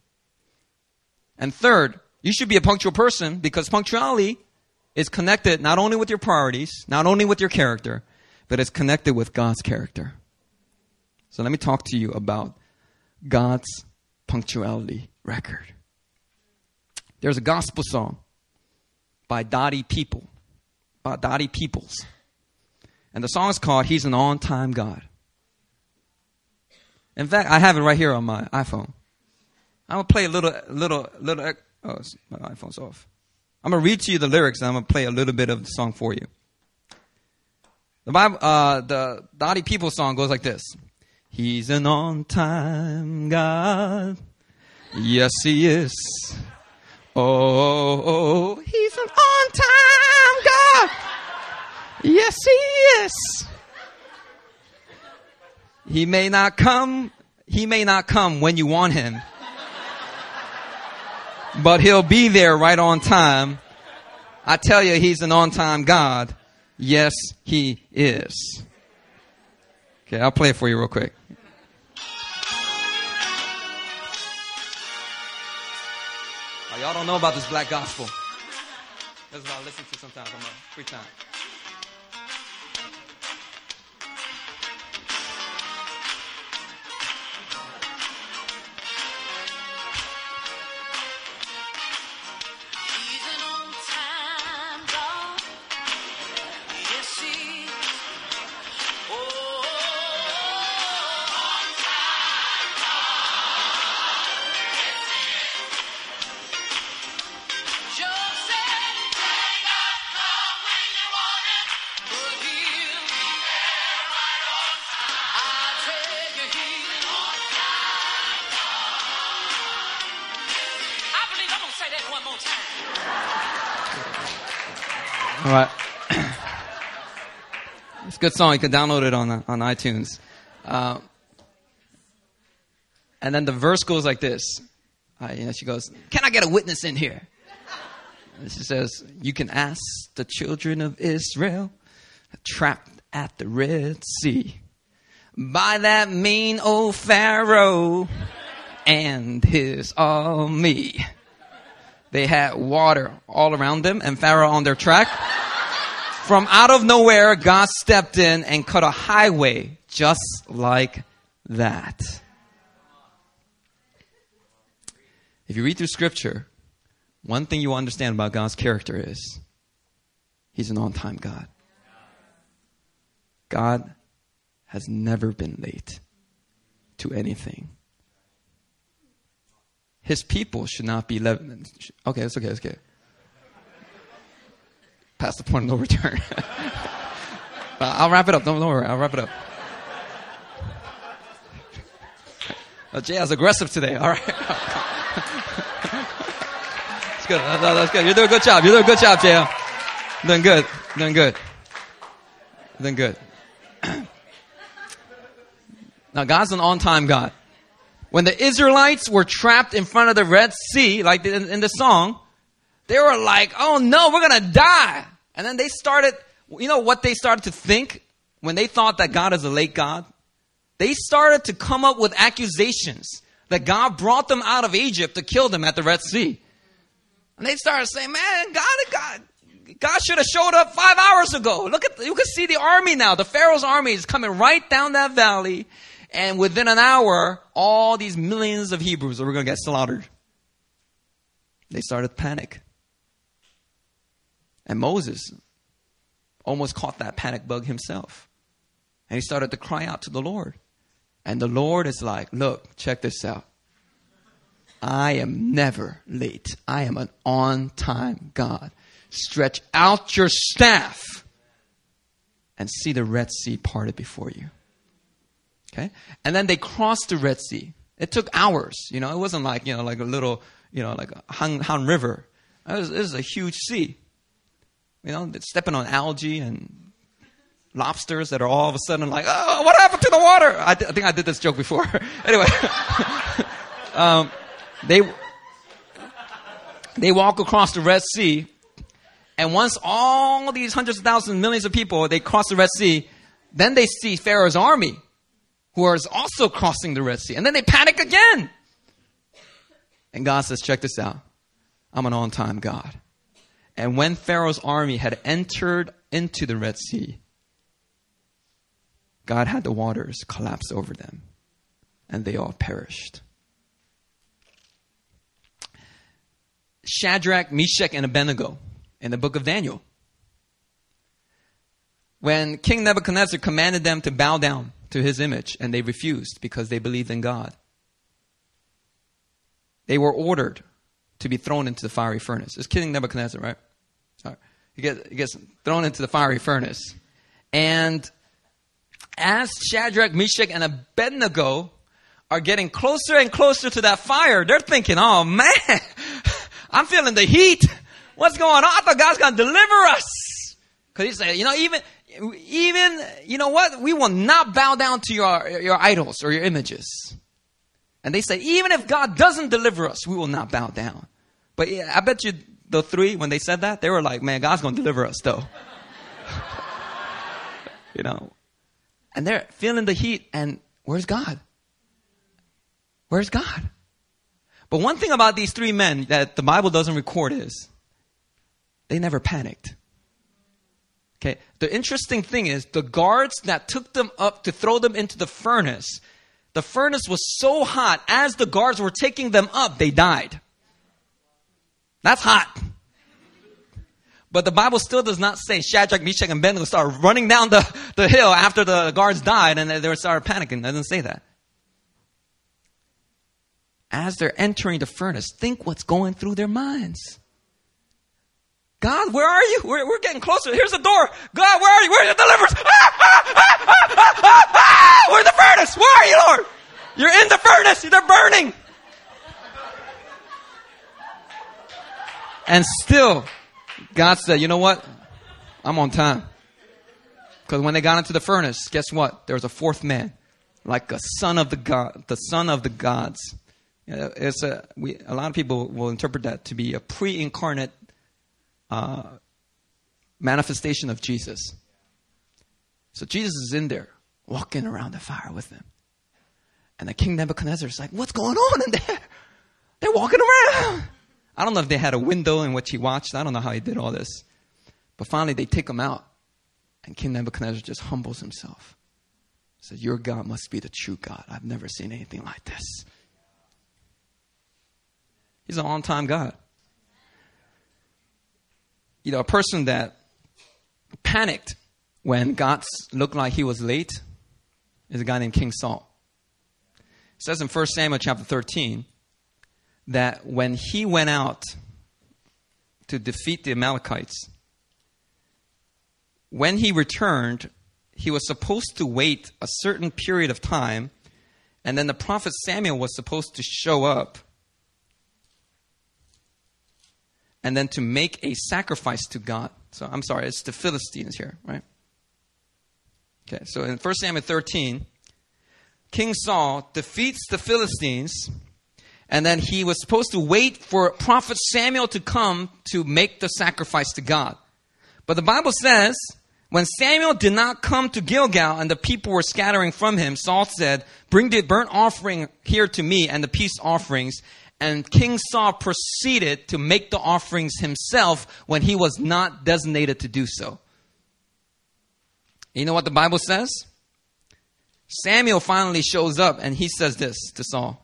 And third, you should be a punctual person because punctuality is connected not only with your priorities, not only with your character, but it's connected with God's character. So let me talk to you about God's punctuality record. There's a gospel song by Dottie People, by Dottie Peoples. And the song is called He's an On Time God. In fact, I have it right here on my iPhone. I'm gonna play a little, little, little. Oh, my iPhone's off. I'm gonna read to you the lyrics and I'm gonna play a little bit of the song for you. The Bible, uh, the Dottie People song goes like this. He's an on-time God. Yes, he is. Oh, oh, oh, he's an on-time God. Yes, he is. He may not come, he may not come when you want him, but he'll be there right on time. I tell you, he's an on-time God. Yes, he is. Okay, I'll play it for you real quick. Oh, y'all don't know about this black gospel. That's what I listen to sometimes on my free time. Good song. You can download it on, on iTunes. Uh, and then the verse goes like this. Uh, you know, she goes, Can I get a witness in here? And she says, You can ask the children of Israel trapped at the Red Sea by that mean old Pharaoh and his army. They had water all around them and Pharaoh on their track. From out of nowhere, God stepped in and cut a highway just like that. If you read through scripture, one thing you understand about God's character is He's an on time God. God has never been late to anything. His people should not be. Le- okay, it's okay, it's okay. Past the point of no return. Uh, I'll wrap it up. Don't, don't worry, I'll wrap it up. Oh, Jay is aggressive today. All right. that's good. that's good. You're doing a good job. You're doing a good job, Jay. Doing good. Doing good. Doing good. now, God's an on time God. When the Israelites were trapped in front of the Red Sea, like in, in the song, they were like, oh no, we're to die. And then they started, you know what they started to think when they thought that God is a late God? They started to come up with accusations that God brought them out of Egypt to kill them at the Red Sea. And they started saying, man, God, God, God should have showed up five hours ago. Look at, you can see the army now. The Pharaoh's army is coming right down that valley. And within an hour, all these millions of Hebrews are going to get slaughtered. They started to panic. And Moses almost caught that panic bug himself. And he started to cry out to the Lord. And the Lord is like, look, check this out. I am never late. I am an on time God. Stretch out your staff and see the Red Sea parted before you. Okay? And then they crossed the Red Sea. It took hours. You know, it wasn't like, you know, like a little, you know, like a Han, Han River. It was, it was a huge sea. You know, stepping on algae and lobsters that are all of a sudden like, oh, what happened to the water? I, th- I think I did this joke before. anyway, um, they they walk across the Red Sea, and once all these hundreds of thousands, millions of people they cross the Red Sea, then they see Pharaoh's army, who is also crossing the Red Sea, and then they panic again. And God says, check this out. I'm an on-time God. And when Pharaoh's army had entered into the Red Sea, God had the waters collapse over them, and they all perished. Shadrach, Meshach, and Abednego in the book of Daniel. When King Nebuchadnezzar commanded them to bow down to his image, and they refused because they believed in God, they were ordered to be thrown into the fiery furnace. It's King Nebuchadnezzar, right? He gets, he gets thrown into the fiery furnace. And as Shadrach, Meshach, and Abednego are getting closer and closer to that fire, they're thinking, oh man, I'm feeling the heat. What's going on? I thought God's going to deliver us. Cause he said, you know, even, even, you know what? We will not bow down to your, your idols or your images. And they say, even if God doesn't deliver us, we will not bow down. But yeah, I bet you the three, when they said that, they were like, man, God's going to deliver us though. you know, and they're feeling the heat and where's God? Where's God? But one thing about these three men that the Bible doesn't record is they never panicked. Okay. The interesting thing is the guards that took them up to throw them into the furnace, the furnace was so hot as the guards were taking them up, they died. That's hot. But the Bible still does not say Shadrach, Meshach, and Abednego started running down the, the hill after the guards died and they started panicking. It doesn't say that. As they're entering the furnace, think what's going through their minds. God, where are you? We're, we're getting closer. Here's the door. God, where are you? Where's the deliverance? Ah, ah, ah, We're in the furnace. Where are you, Lord? You're in the furnace. They're burning. And still, God said, you know what? I'm on time. Because when they got into the furnace, guess what? There was a fourth man, like a son of the God, the son of the gods. It's a, we, a lot of people will interpret that to be a pre-incarnate uh, manifestation of Jesus. So Jesus is in there, walking around the fire with them. And the king Nebuchadnezzar is like, what's going on in there? They're walking around. I don't know if they had a window in which he watched. I don't know how he did all this. But finally, they take him out. And King Nebuchadnezzar just humbles himself. Says, Your God must be the true God. I've never seen anything like this. He's an on time God. You know, a person that panicked when God looked like he was late is a guy named King Saul. It says in 1 Samuel chapter 13 that when he went out to defeat the Amalekites, when he returned, he was supposed to wait a certain period of time, and then the prophet Samuel was supposed to show up and then to make a sacrifice to God. So I'm sorry, it's the Philistines here, right? Okay, so in 1 Samuel 13, King Saul defeats the Philistines, and then he was supposed to wait for Prophet Samuel to come to make the sacrifice to God. But the Bible says, when Samuel did not come to Gilgal and the people were scattering from him, Saul said, Bring the burnt offering here to me and the peace offerings. And King Saul proceeded to make the offerings himself when he was not designated to do so. You know what the Bible says? Samuel finally shows up and he says this to Saul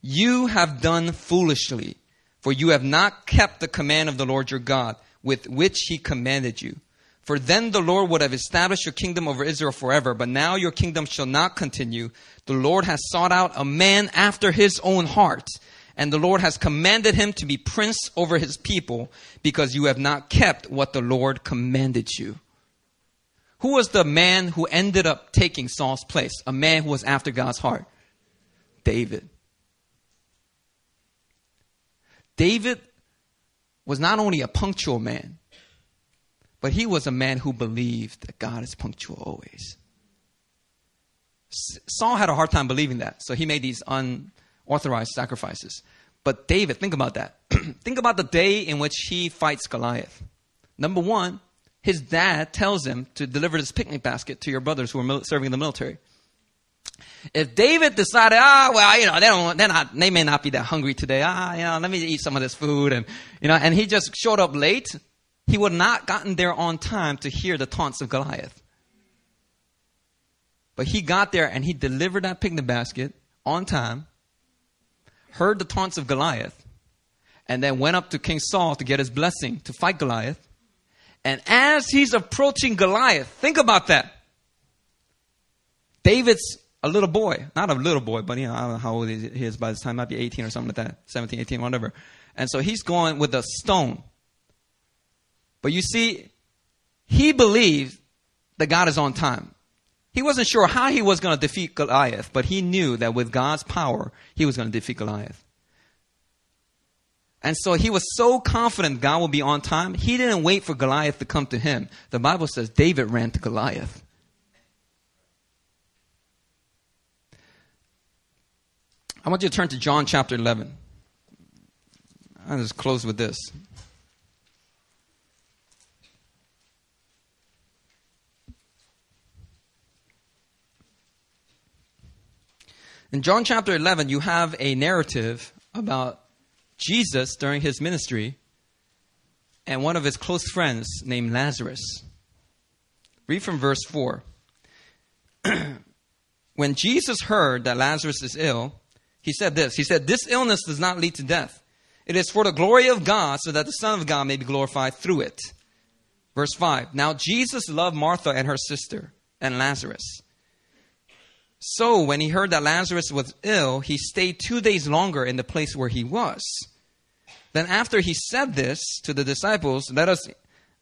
You have done foolishly, for you have not kept the command of the Lord your God, with which he commanded you. For then the Lord would have established your kingdom over Israel forever, but now your kingdom shall not continue. The Lord has sought out a man after his own heart, and the Lord has commanded him to be prince over his people, because you have not kept what the Lord commanded you. Who was the man who ended up taking Saul's place? A man who was after God's heart. David. David was not only a punctual man, but he was a man who believed that God is punctual always. Saul had a hard time believing that, so he made these unauthorized sacrifices. But David, think about that. think about the day in which he fights Goliath. Number one, his dad tells him to deliver this picnic basket to your brothers who are serving in the military. If David decided, ah, well, you know, they don't, they're not, they may not be that hungry today. Ah, you know, let me eat some of this food, and you know, and he just showed up late, he would not gotten there on time to hear the taunts of Goliath. But he got there and he delivered that picnic basket on time, heard the taunts of Goliath, and then went up to King Saul to get his blessing to fight Goliath. And as he's approaching Goliath, think about that. David's a little boy, not a little boy, but you know, I don't know how old he is by this time, might be 18 or something like that, 17, 18, whatever. And so he's going with a stone. But you see, he believed that God is on time. He wasn't sure how he was going to defeat Goliath, but he knew that with God's power, he was going to defeat Goliath. And so he was so confident God would be on time, he didn't wait for Goliath to come to him. The Bible says David ran to Goliath. I want you to turn to John chapter 11. I'll just close with this. In John chapter 11, you have a narrative about Jesus during his ministry and one of his close friends named Lazarus. Read from verse 4. when Jesus heard that Lazarus is ill, he said this He said, This illness does not lead to death. It is for the glory of God, so that the Son of God may be glorified through it. Verse 5 Now Jesus loved Martha and her sister and Lazarus. So when he heard that Lazarus was ill, he stayed two days longer in the place where he was. Then after he said this to the disciples, let us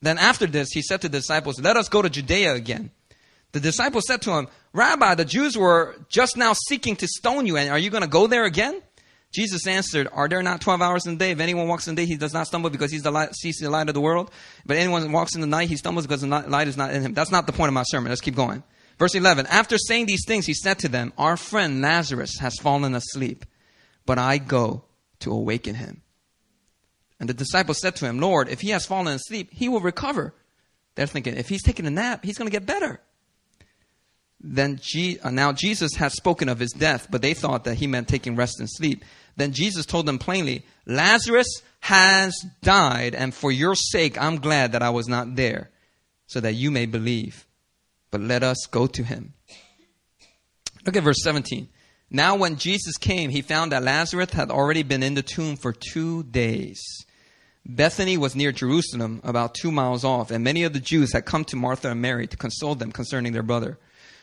then after this he said to the disciples, Let us go to Judea again. The disciples said to him, Rabbi, the Jews were just now seeking to stone you, and are you going to go there again? Jesus answered, Are there not 12 hours in the day? If anyone walks in the day, he does not stumble because he's the light, sees the light of the world. But anyone walks in the night, he stumbles because the light is not in him. That's not the point of my sermon. Let's keep going. Verse 11 After saying these things, he said to them, Our friend Lazarus has fallen asleep, but I go to awaken him. And the disciples said to him, Lord, if he has fallen asleep, he will recover. They're thinking, if he's taking a nap, he's going to get better. Then G- uh, now Jesus had spoken of his death, but they thought that he meant taking rest and sleep. Then Jesus told them plainly, Lazarus has died, and for your sake I'm glad that I was not there, so that you may believe. But let us go to him. Look at verse 17. Now, when Jesus came, he found that Lazarus had already been in the tomb for two days. Bethany was near Jerusalem, about two miles off, and many of the Jews had come to Martha and Mary to console them concerning their brother.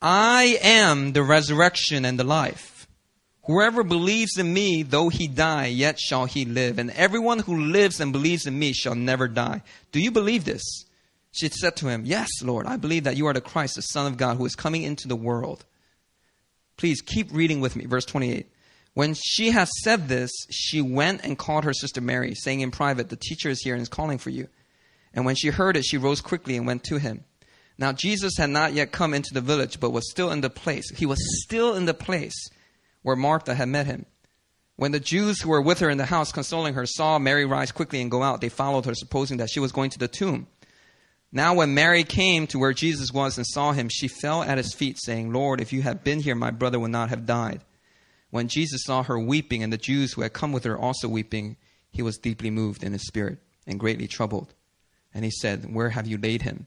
I am the resurrection and the life. Whoever believes in me, though he die, yet shall he live. And everyone who lives and believes in me shall never die. Do you believe this? She said to him, Yes, Lord, I believe that you are the Christ, the Son of God, who is coming into the world. Please keep reading with me. Verse 28. When she has said this, she went and called her sister Mary, saying in private, The teacher is here and is calling for you. And when she heard it, she rose quickly and went to him. Now, Jesus had not yet come into the village, but was still in the place. He was still in the place where Martha had met him. When the Jews who were with her in the house consoling her saw Mary rise quickly and go out, they followed her, supposing that she was going to the tomb. Now, when Mary came to where Jesus was and saw him, she fell at his feet, saying, Lord, if you had been here, my brother would not have died. When Jesus saw her weeping, and the Jews who had come with her also weeping, he was deeply moved in his spirit and greatly troubled. And he said, Where have you laid him?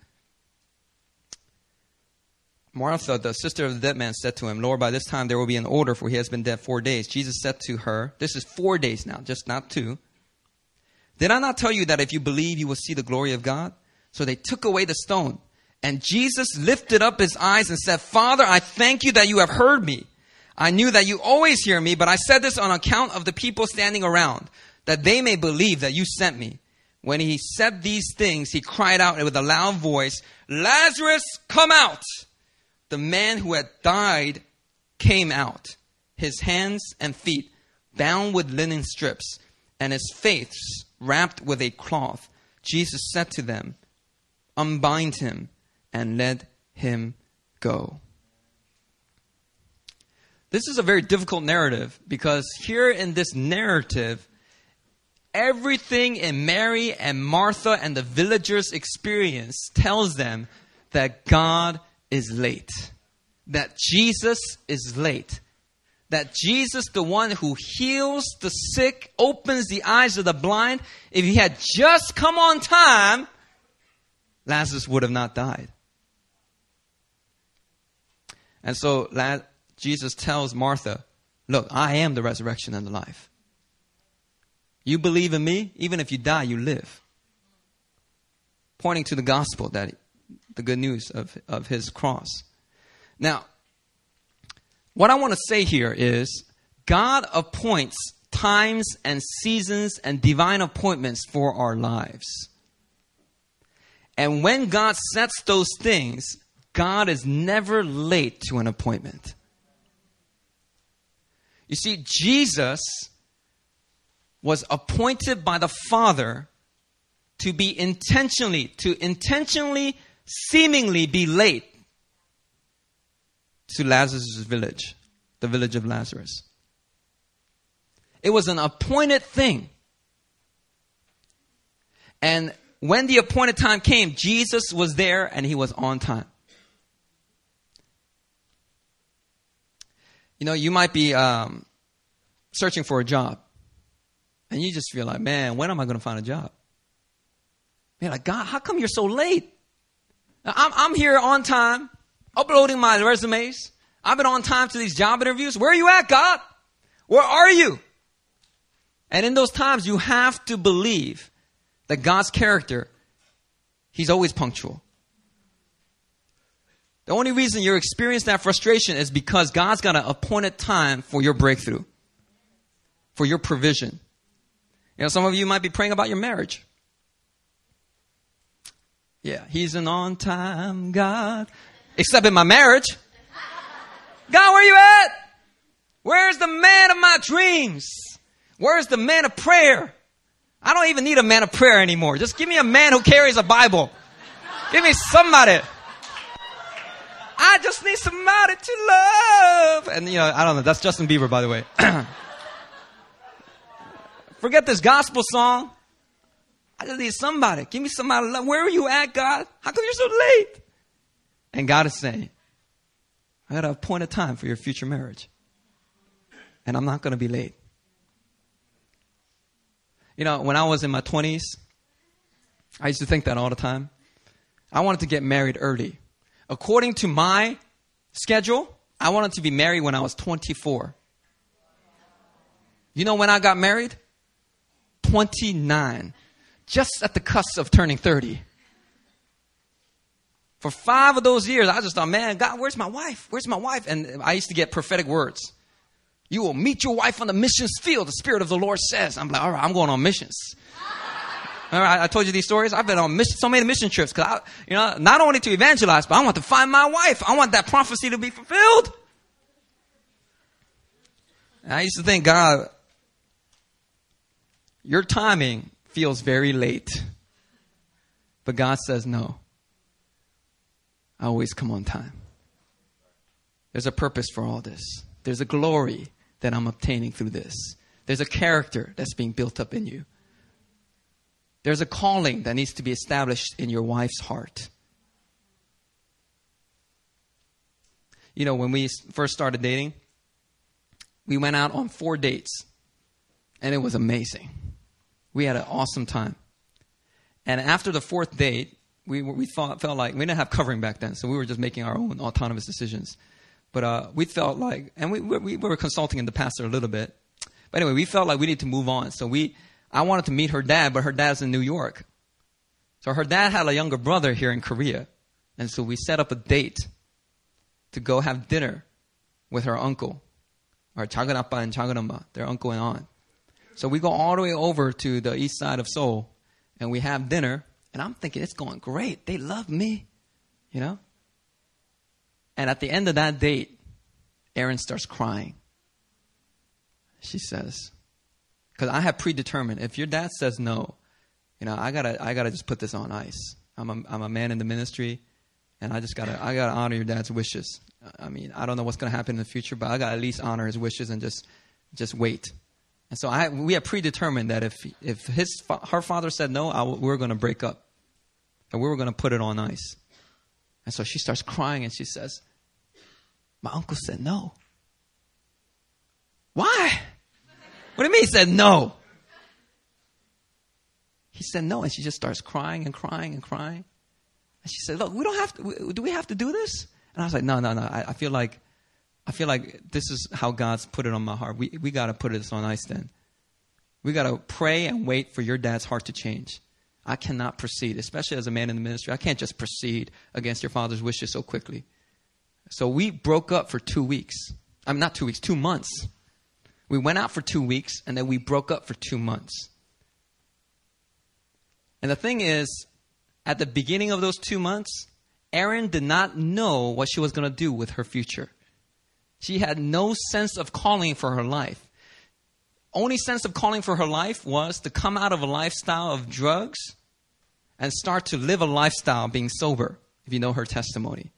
Martha, the sister of the dead man, said to him, Lord, by this time there will be an order, for he has been dead four days. Jesus said to her, This is four days now, just not two. Did I not tell you that if you believe, you will see the glory of God? So they took away the stone. And Jesus lifted up his eyes and said, Father, I thank you that you have heard me. I knew that you always hear me, but I said this on account of the people standing around, that they may believe that you sent me. When he said these things, he cried out with a loud voice, Lazarus, come out! The man who had died came out, his hands and feet bound with linen strips, and his face wrapped with a cloth. Jesus said to them, Unbind him and let him go. This is a very difficult narrative because here in this narrative, everything in Mary and Martha and the villagers' experience tells them that God is late, that Jesus is late, that Jesus, the one who heals the sick, opens the eyes of the blind, if he had just come on time, Lazarus would have not died. And so Jesus tells Martha, Look, I am the resurrection and the life. You believe in me, even if you die, you live. Pointing to the gospel, that the good news of, of his cross. Now, what I want to say here is God appoints times and seasons and divine appointments for our lives. And when God sets those things, God is never late to an appointment. You see, Jesus was appointed by the Father to be intentionally, to intentionally, seemingly be late to Lazarus' village, the village of Lazarus. It was an appointed thing. And when the appointed time came, Jesus was there and he was on time. You know, you might be um, searching for a job, and you just feel like, man, when am I going to find a job? Man, like, God, how come you're so late? I'm, I'm here on time, uploading my resumes. I've been on time to these job interviews. Where are you at, God? Where are you? And in those times, you have to believe that God's character, He's always punctual. The only reason you're experiencing that frustration is because God's got an appointed time for your breakthrough, for your provision. You know, some of you might be praying about your marriage. Yeah, He's an on time God. Except in my marriage. God, where you at? Where's the man of my dreams? Where's the man of prayer? I don't even need a man of prayer anymore. Just give me a man who carries a Bible. Give me somebody. I just need somebody to love. And you know, I don't know. That's Justin Bieber, by the way. Forget this gospel song. I just need somebody. Give me somebody love. Where are you at, God? How come you're so late? And God is saying, I got a appoint a time for your future marriage. And I'm not going to be late. You know, when I was in my 20s, I used to think that all the time. I wanted to get married early. According to my schedule, I wanted to be married when I was 24. You know when I got married? 29. Just at the cusp of turning 30. For five of those years, I just thought, man, God, where's my wife? Where's my wife? And I used to get prophetic words. You will meet your wife on the missions field, the Spirit of the Lord says. I'm like, all right, I'm going on missions. All right, I, told you these stories. I've been on mission, so many mission trips because I, you know, not only to evangelize, but I want to find my wife. I want that prophecy to be fulfilled. And I used to think, God, your timing feels very late. But God says, no. I always come on time. There's a purpose for all this. There's a glory that I'm obtaining through this. There's a character that's being built up in you. There's a calling that needs to be established in your wife's heart. You know, when we first started dating, we went out on four dates, and it was amazing. We had an awesome time. And after the fourth date, we, we thought, felt like we didn't have covering back then, so we were just making our own autonomous decisions. But uh, we felt like, and we, we, we were consulting in the pastor a little bit. But anyway, we felt like we need to move on. So we, I wanted to meet her dad, but her dad's in New York. So her dad had a younger brother here in Korea. And so we set up a date to go have dinner with her uncle, or 작은 아빠 and 작은 엄마, their uncle and aunt. So we go all the way over to the east side of Seoul, and we have dinner. And I'm thinking, it's going great. They love me, you know? And at the end of that date, Erin starts crying. She says, because I have predetermined, if your dad says no, you know, I gotta, I gotta just put this on ice. I'm a, I'm a man in the ministry, and I just gotta, I gotta honor your dad's wishes. I mean, I don't know what's gonna happen in the future, but I gotta at least honor his wishes and just, just wait. And so I, we had predetermined that if, if his, her father said no, I, we were gonna break up, and we were gonna put it on ice. And so she starts crying and she says, My uncle said no. Why? What do you mean he said no? He said no, and she just starts crying and crying and crying. And she said, Look, we don't have to, do we have to do this? And I was like, No, no, no. I, I feel like, I feel like this is how God's put it on my heart. We, we got to put this on ice then. We got to pray and wait for your dad's heart to change. I cannot proceed, especially as a man in the ministry. I can't just proceed against your father's wishes so quickly. So we broke up for two weeks. I'm mean, not two weeks, two months. We went out for two weeks and then we broke up for two months. And the thing is, at the beginning of those two months, Erin did not know what she was going to do with her future. She had no sense of calling for her life only sense of calling for her life was to come out of a lifestyle of drugs and start to live a lifestyle being sober, if you know her testimony.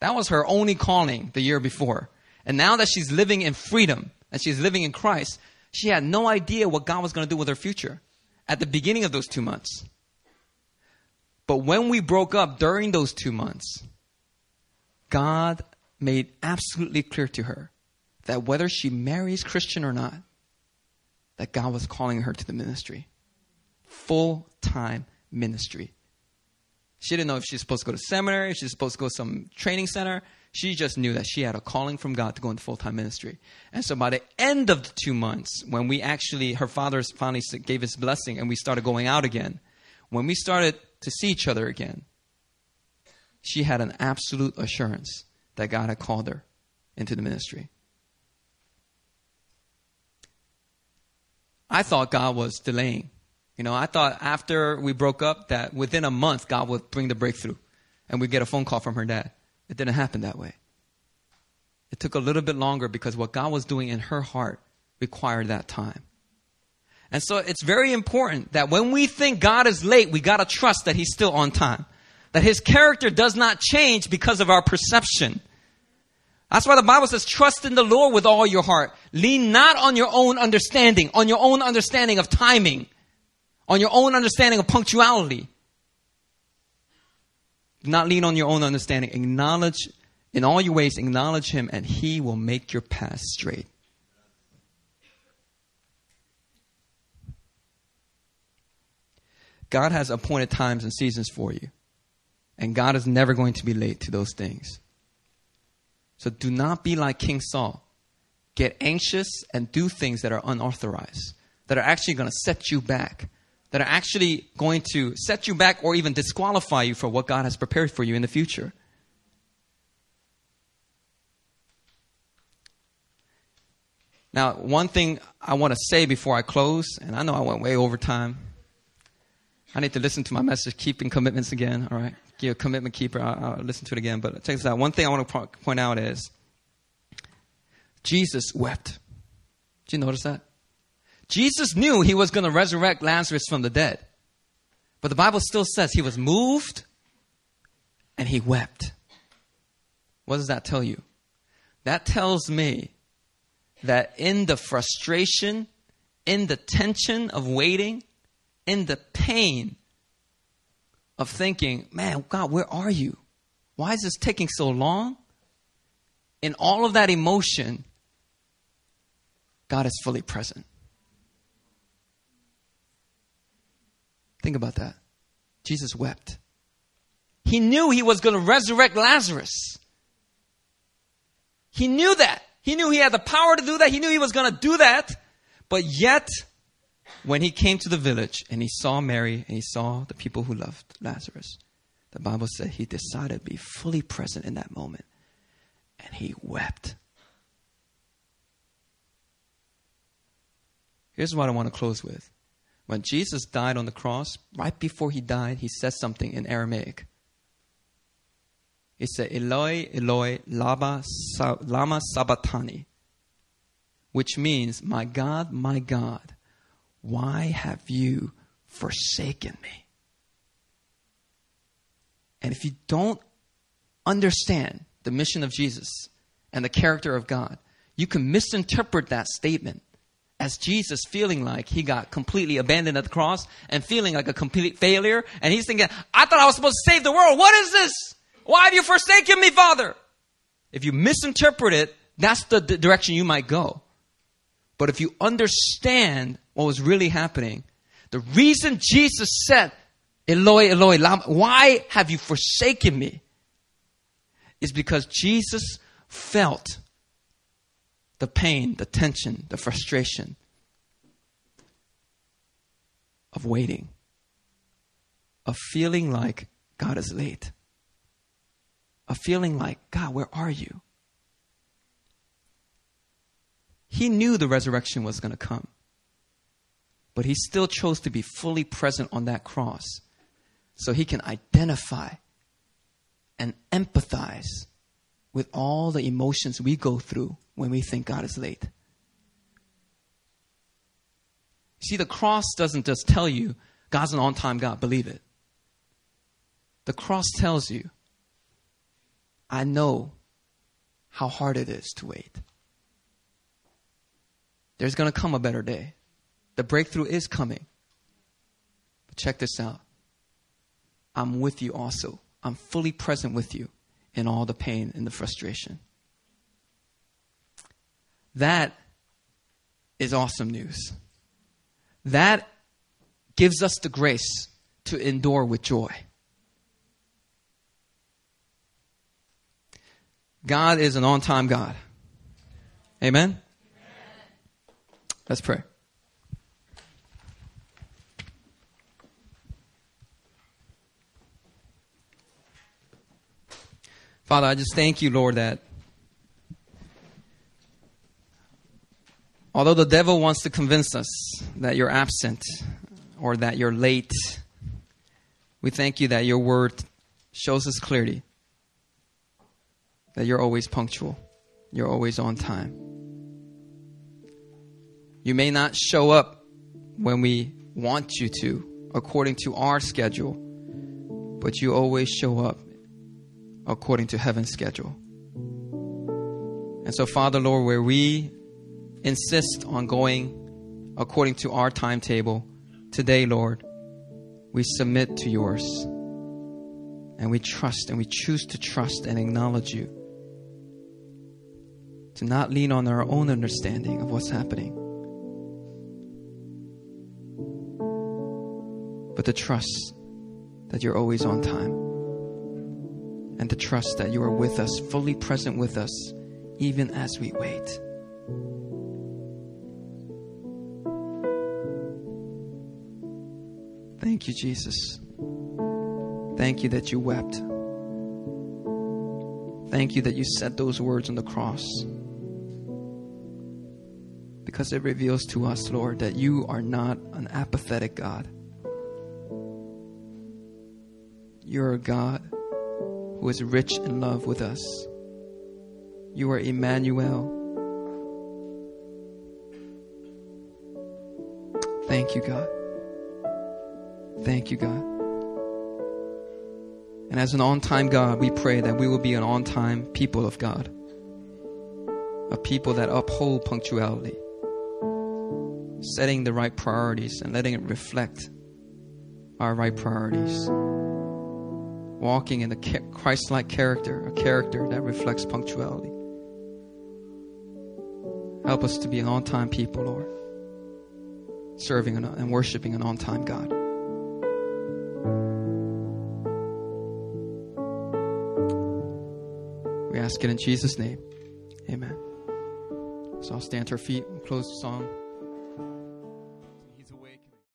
That was her only calling the year before. And now that she's living in freedom and she's living in Christ, she had no idea what God was going to do with her future at the beginning of those two months. But when we broke up during those two months, God made absolutely clear to her that whether she marries Christian or not, that God was calling her to the ministry. Full time ministry. She didn't know if she's supposed to go to seminary, if she's supposed to go to some training center. She just knew that she had a calling from God to go into full time ministry. And so by the end of the two months, when we actually, her father finally gave his blessing and we started going out again, when we started to see each other again, she had an absolute assurance that God had called her into the ministry. I thought God was delaying. You know, I thought after we broke up that within a month God would bring the breakthrough and we'd get a phone call from her dad. It didn't happen that way. It took a little bit longer because what God was doing in her heart required that time. And so it's very important that when we think God is late, we gotta trust that He's still on time. That His character does not change because of our perception. That's why the Bible says, trust in the Lord with all your heart. Lean not on your own understanding, on your own understanding of timing, on your own understanding of punctuality. Do not lean on your own understanding. Acknowledge, in all your ways, acknowledge Him, and He will make your path straight. God has appointed times and seasons for you. And God is never going to be late to those things. So do not be like King Saul. Get anxious and do things that are unauthorized, that are actually going to set you back, that are actually going to set you back or even disqualify you for what God has prepared for you in the future. Now, one thing I want to say before I close, and I know I went way over time. I need to listen to my message, keeping commitments again, all right? A commitment keeper. I'll, I'll, listen to it again. But check this out. One thing I want to point out is Jesus wept. Did you notice that? Jesus knew he was going to resurrect Lazarus from the dead. But the Bible still says he was moved and he wept. What does that tell you? That tells me that in the frustration, in the tension of waiting, in the pain of thinking, man, God, where are you? Why is this taking so long? In all of that emotion, God is fully present. Think about that. Jesus wept. He knew he was going to resurrect Lazarus. He knew that. He knew he had the power to do that. He knew he was going to do that. But yet, when he came to the village and he saw Mary and he saw the people who loved Lazarus, the Bible said he decided to be fully present in that moment and he wept. Here's what I want to close with. When Jesus died on the cross, right before he died, he said something in Aramaic. He said, Eloi, Eloi, lama, lama sabachthani, which means, My God, my God, why have you forsaken me? And if you don't understand the mission of Jesus and the character of God, you can misinterpret that statement as Jesus feeling like he got completely abandoned at the cross and feeling like a complete failure. And he's thinking, I thought I was supposed to save the world. What is this? Why have you forsaken me, Father? If you misinterpret it, that's the direction you might go. But if you understand what was really happening. The reason Jesus said, Eloi, Eloi, lama, why have you forsaken me? Is because Jesus felt the pain, the tension, the frustration of waiting, of feeling like God is late, of feeling like, God, where are you? He knew the resurrection was going to come. But he still chose to be fully present on that cross so he can identify and empathize with all the emotions we go through when we think God is late. See, the cross doesn't just tell you God's an on time God, believe it. The cross tells you, I know how hard it is to wait. There's going to come a better day. The breakthrough is coming. But check this out I'm with you also. I'm fully present with you in all the pain and the frustration. That is awesome news. That gives us the grace to endure with joy. God is an on time God. Amen? Amen? Let's pray. Father, I just thank you, Lord, that although the devil wants to convince us that you're absent or that you're late, we thank you that your word shows us clearly that you're always punctual, you're always on time. You may not show up when we want you to, according to our schedule, but you always show up according to heaven's schedule. And so, Father, Lord, where we insist on going according to our timetable, today, Lord, we submit to yours. And we trust and we choose to trust and acknowledge you. To not lean on our own understanding of what's happening, but to trust that you're always on time. And to trust that you are with us, fully present with us, even as we wait. Thank you, Jesus. Thank you that you wept. Thank you that you said those words on the cross. Because it reveals to us, Lord, that you are not an apathetic God. You're a God who is rich in love with us. You are Emmanuel. Thank you, God. Thank you, God. And as an on time God, we pray that we will be an on time people of God, a people that uphold punctuality, setting the right priorities and letting it reflect our right priorities, walking in the Christ like character, a character that reflects punctuality. Help us to be an on time people, Lord, serving and worshiping an on time God. We ask it in Jesus' name. Amen. So I'll stand to our feet and close the song.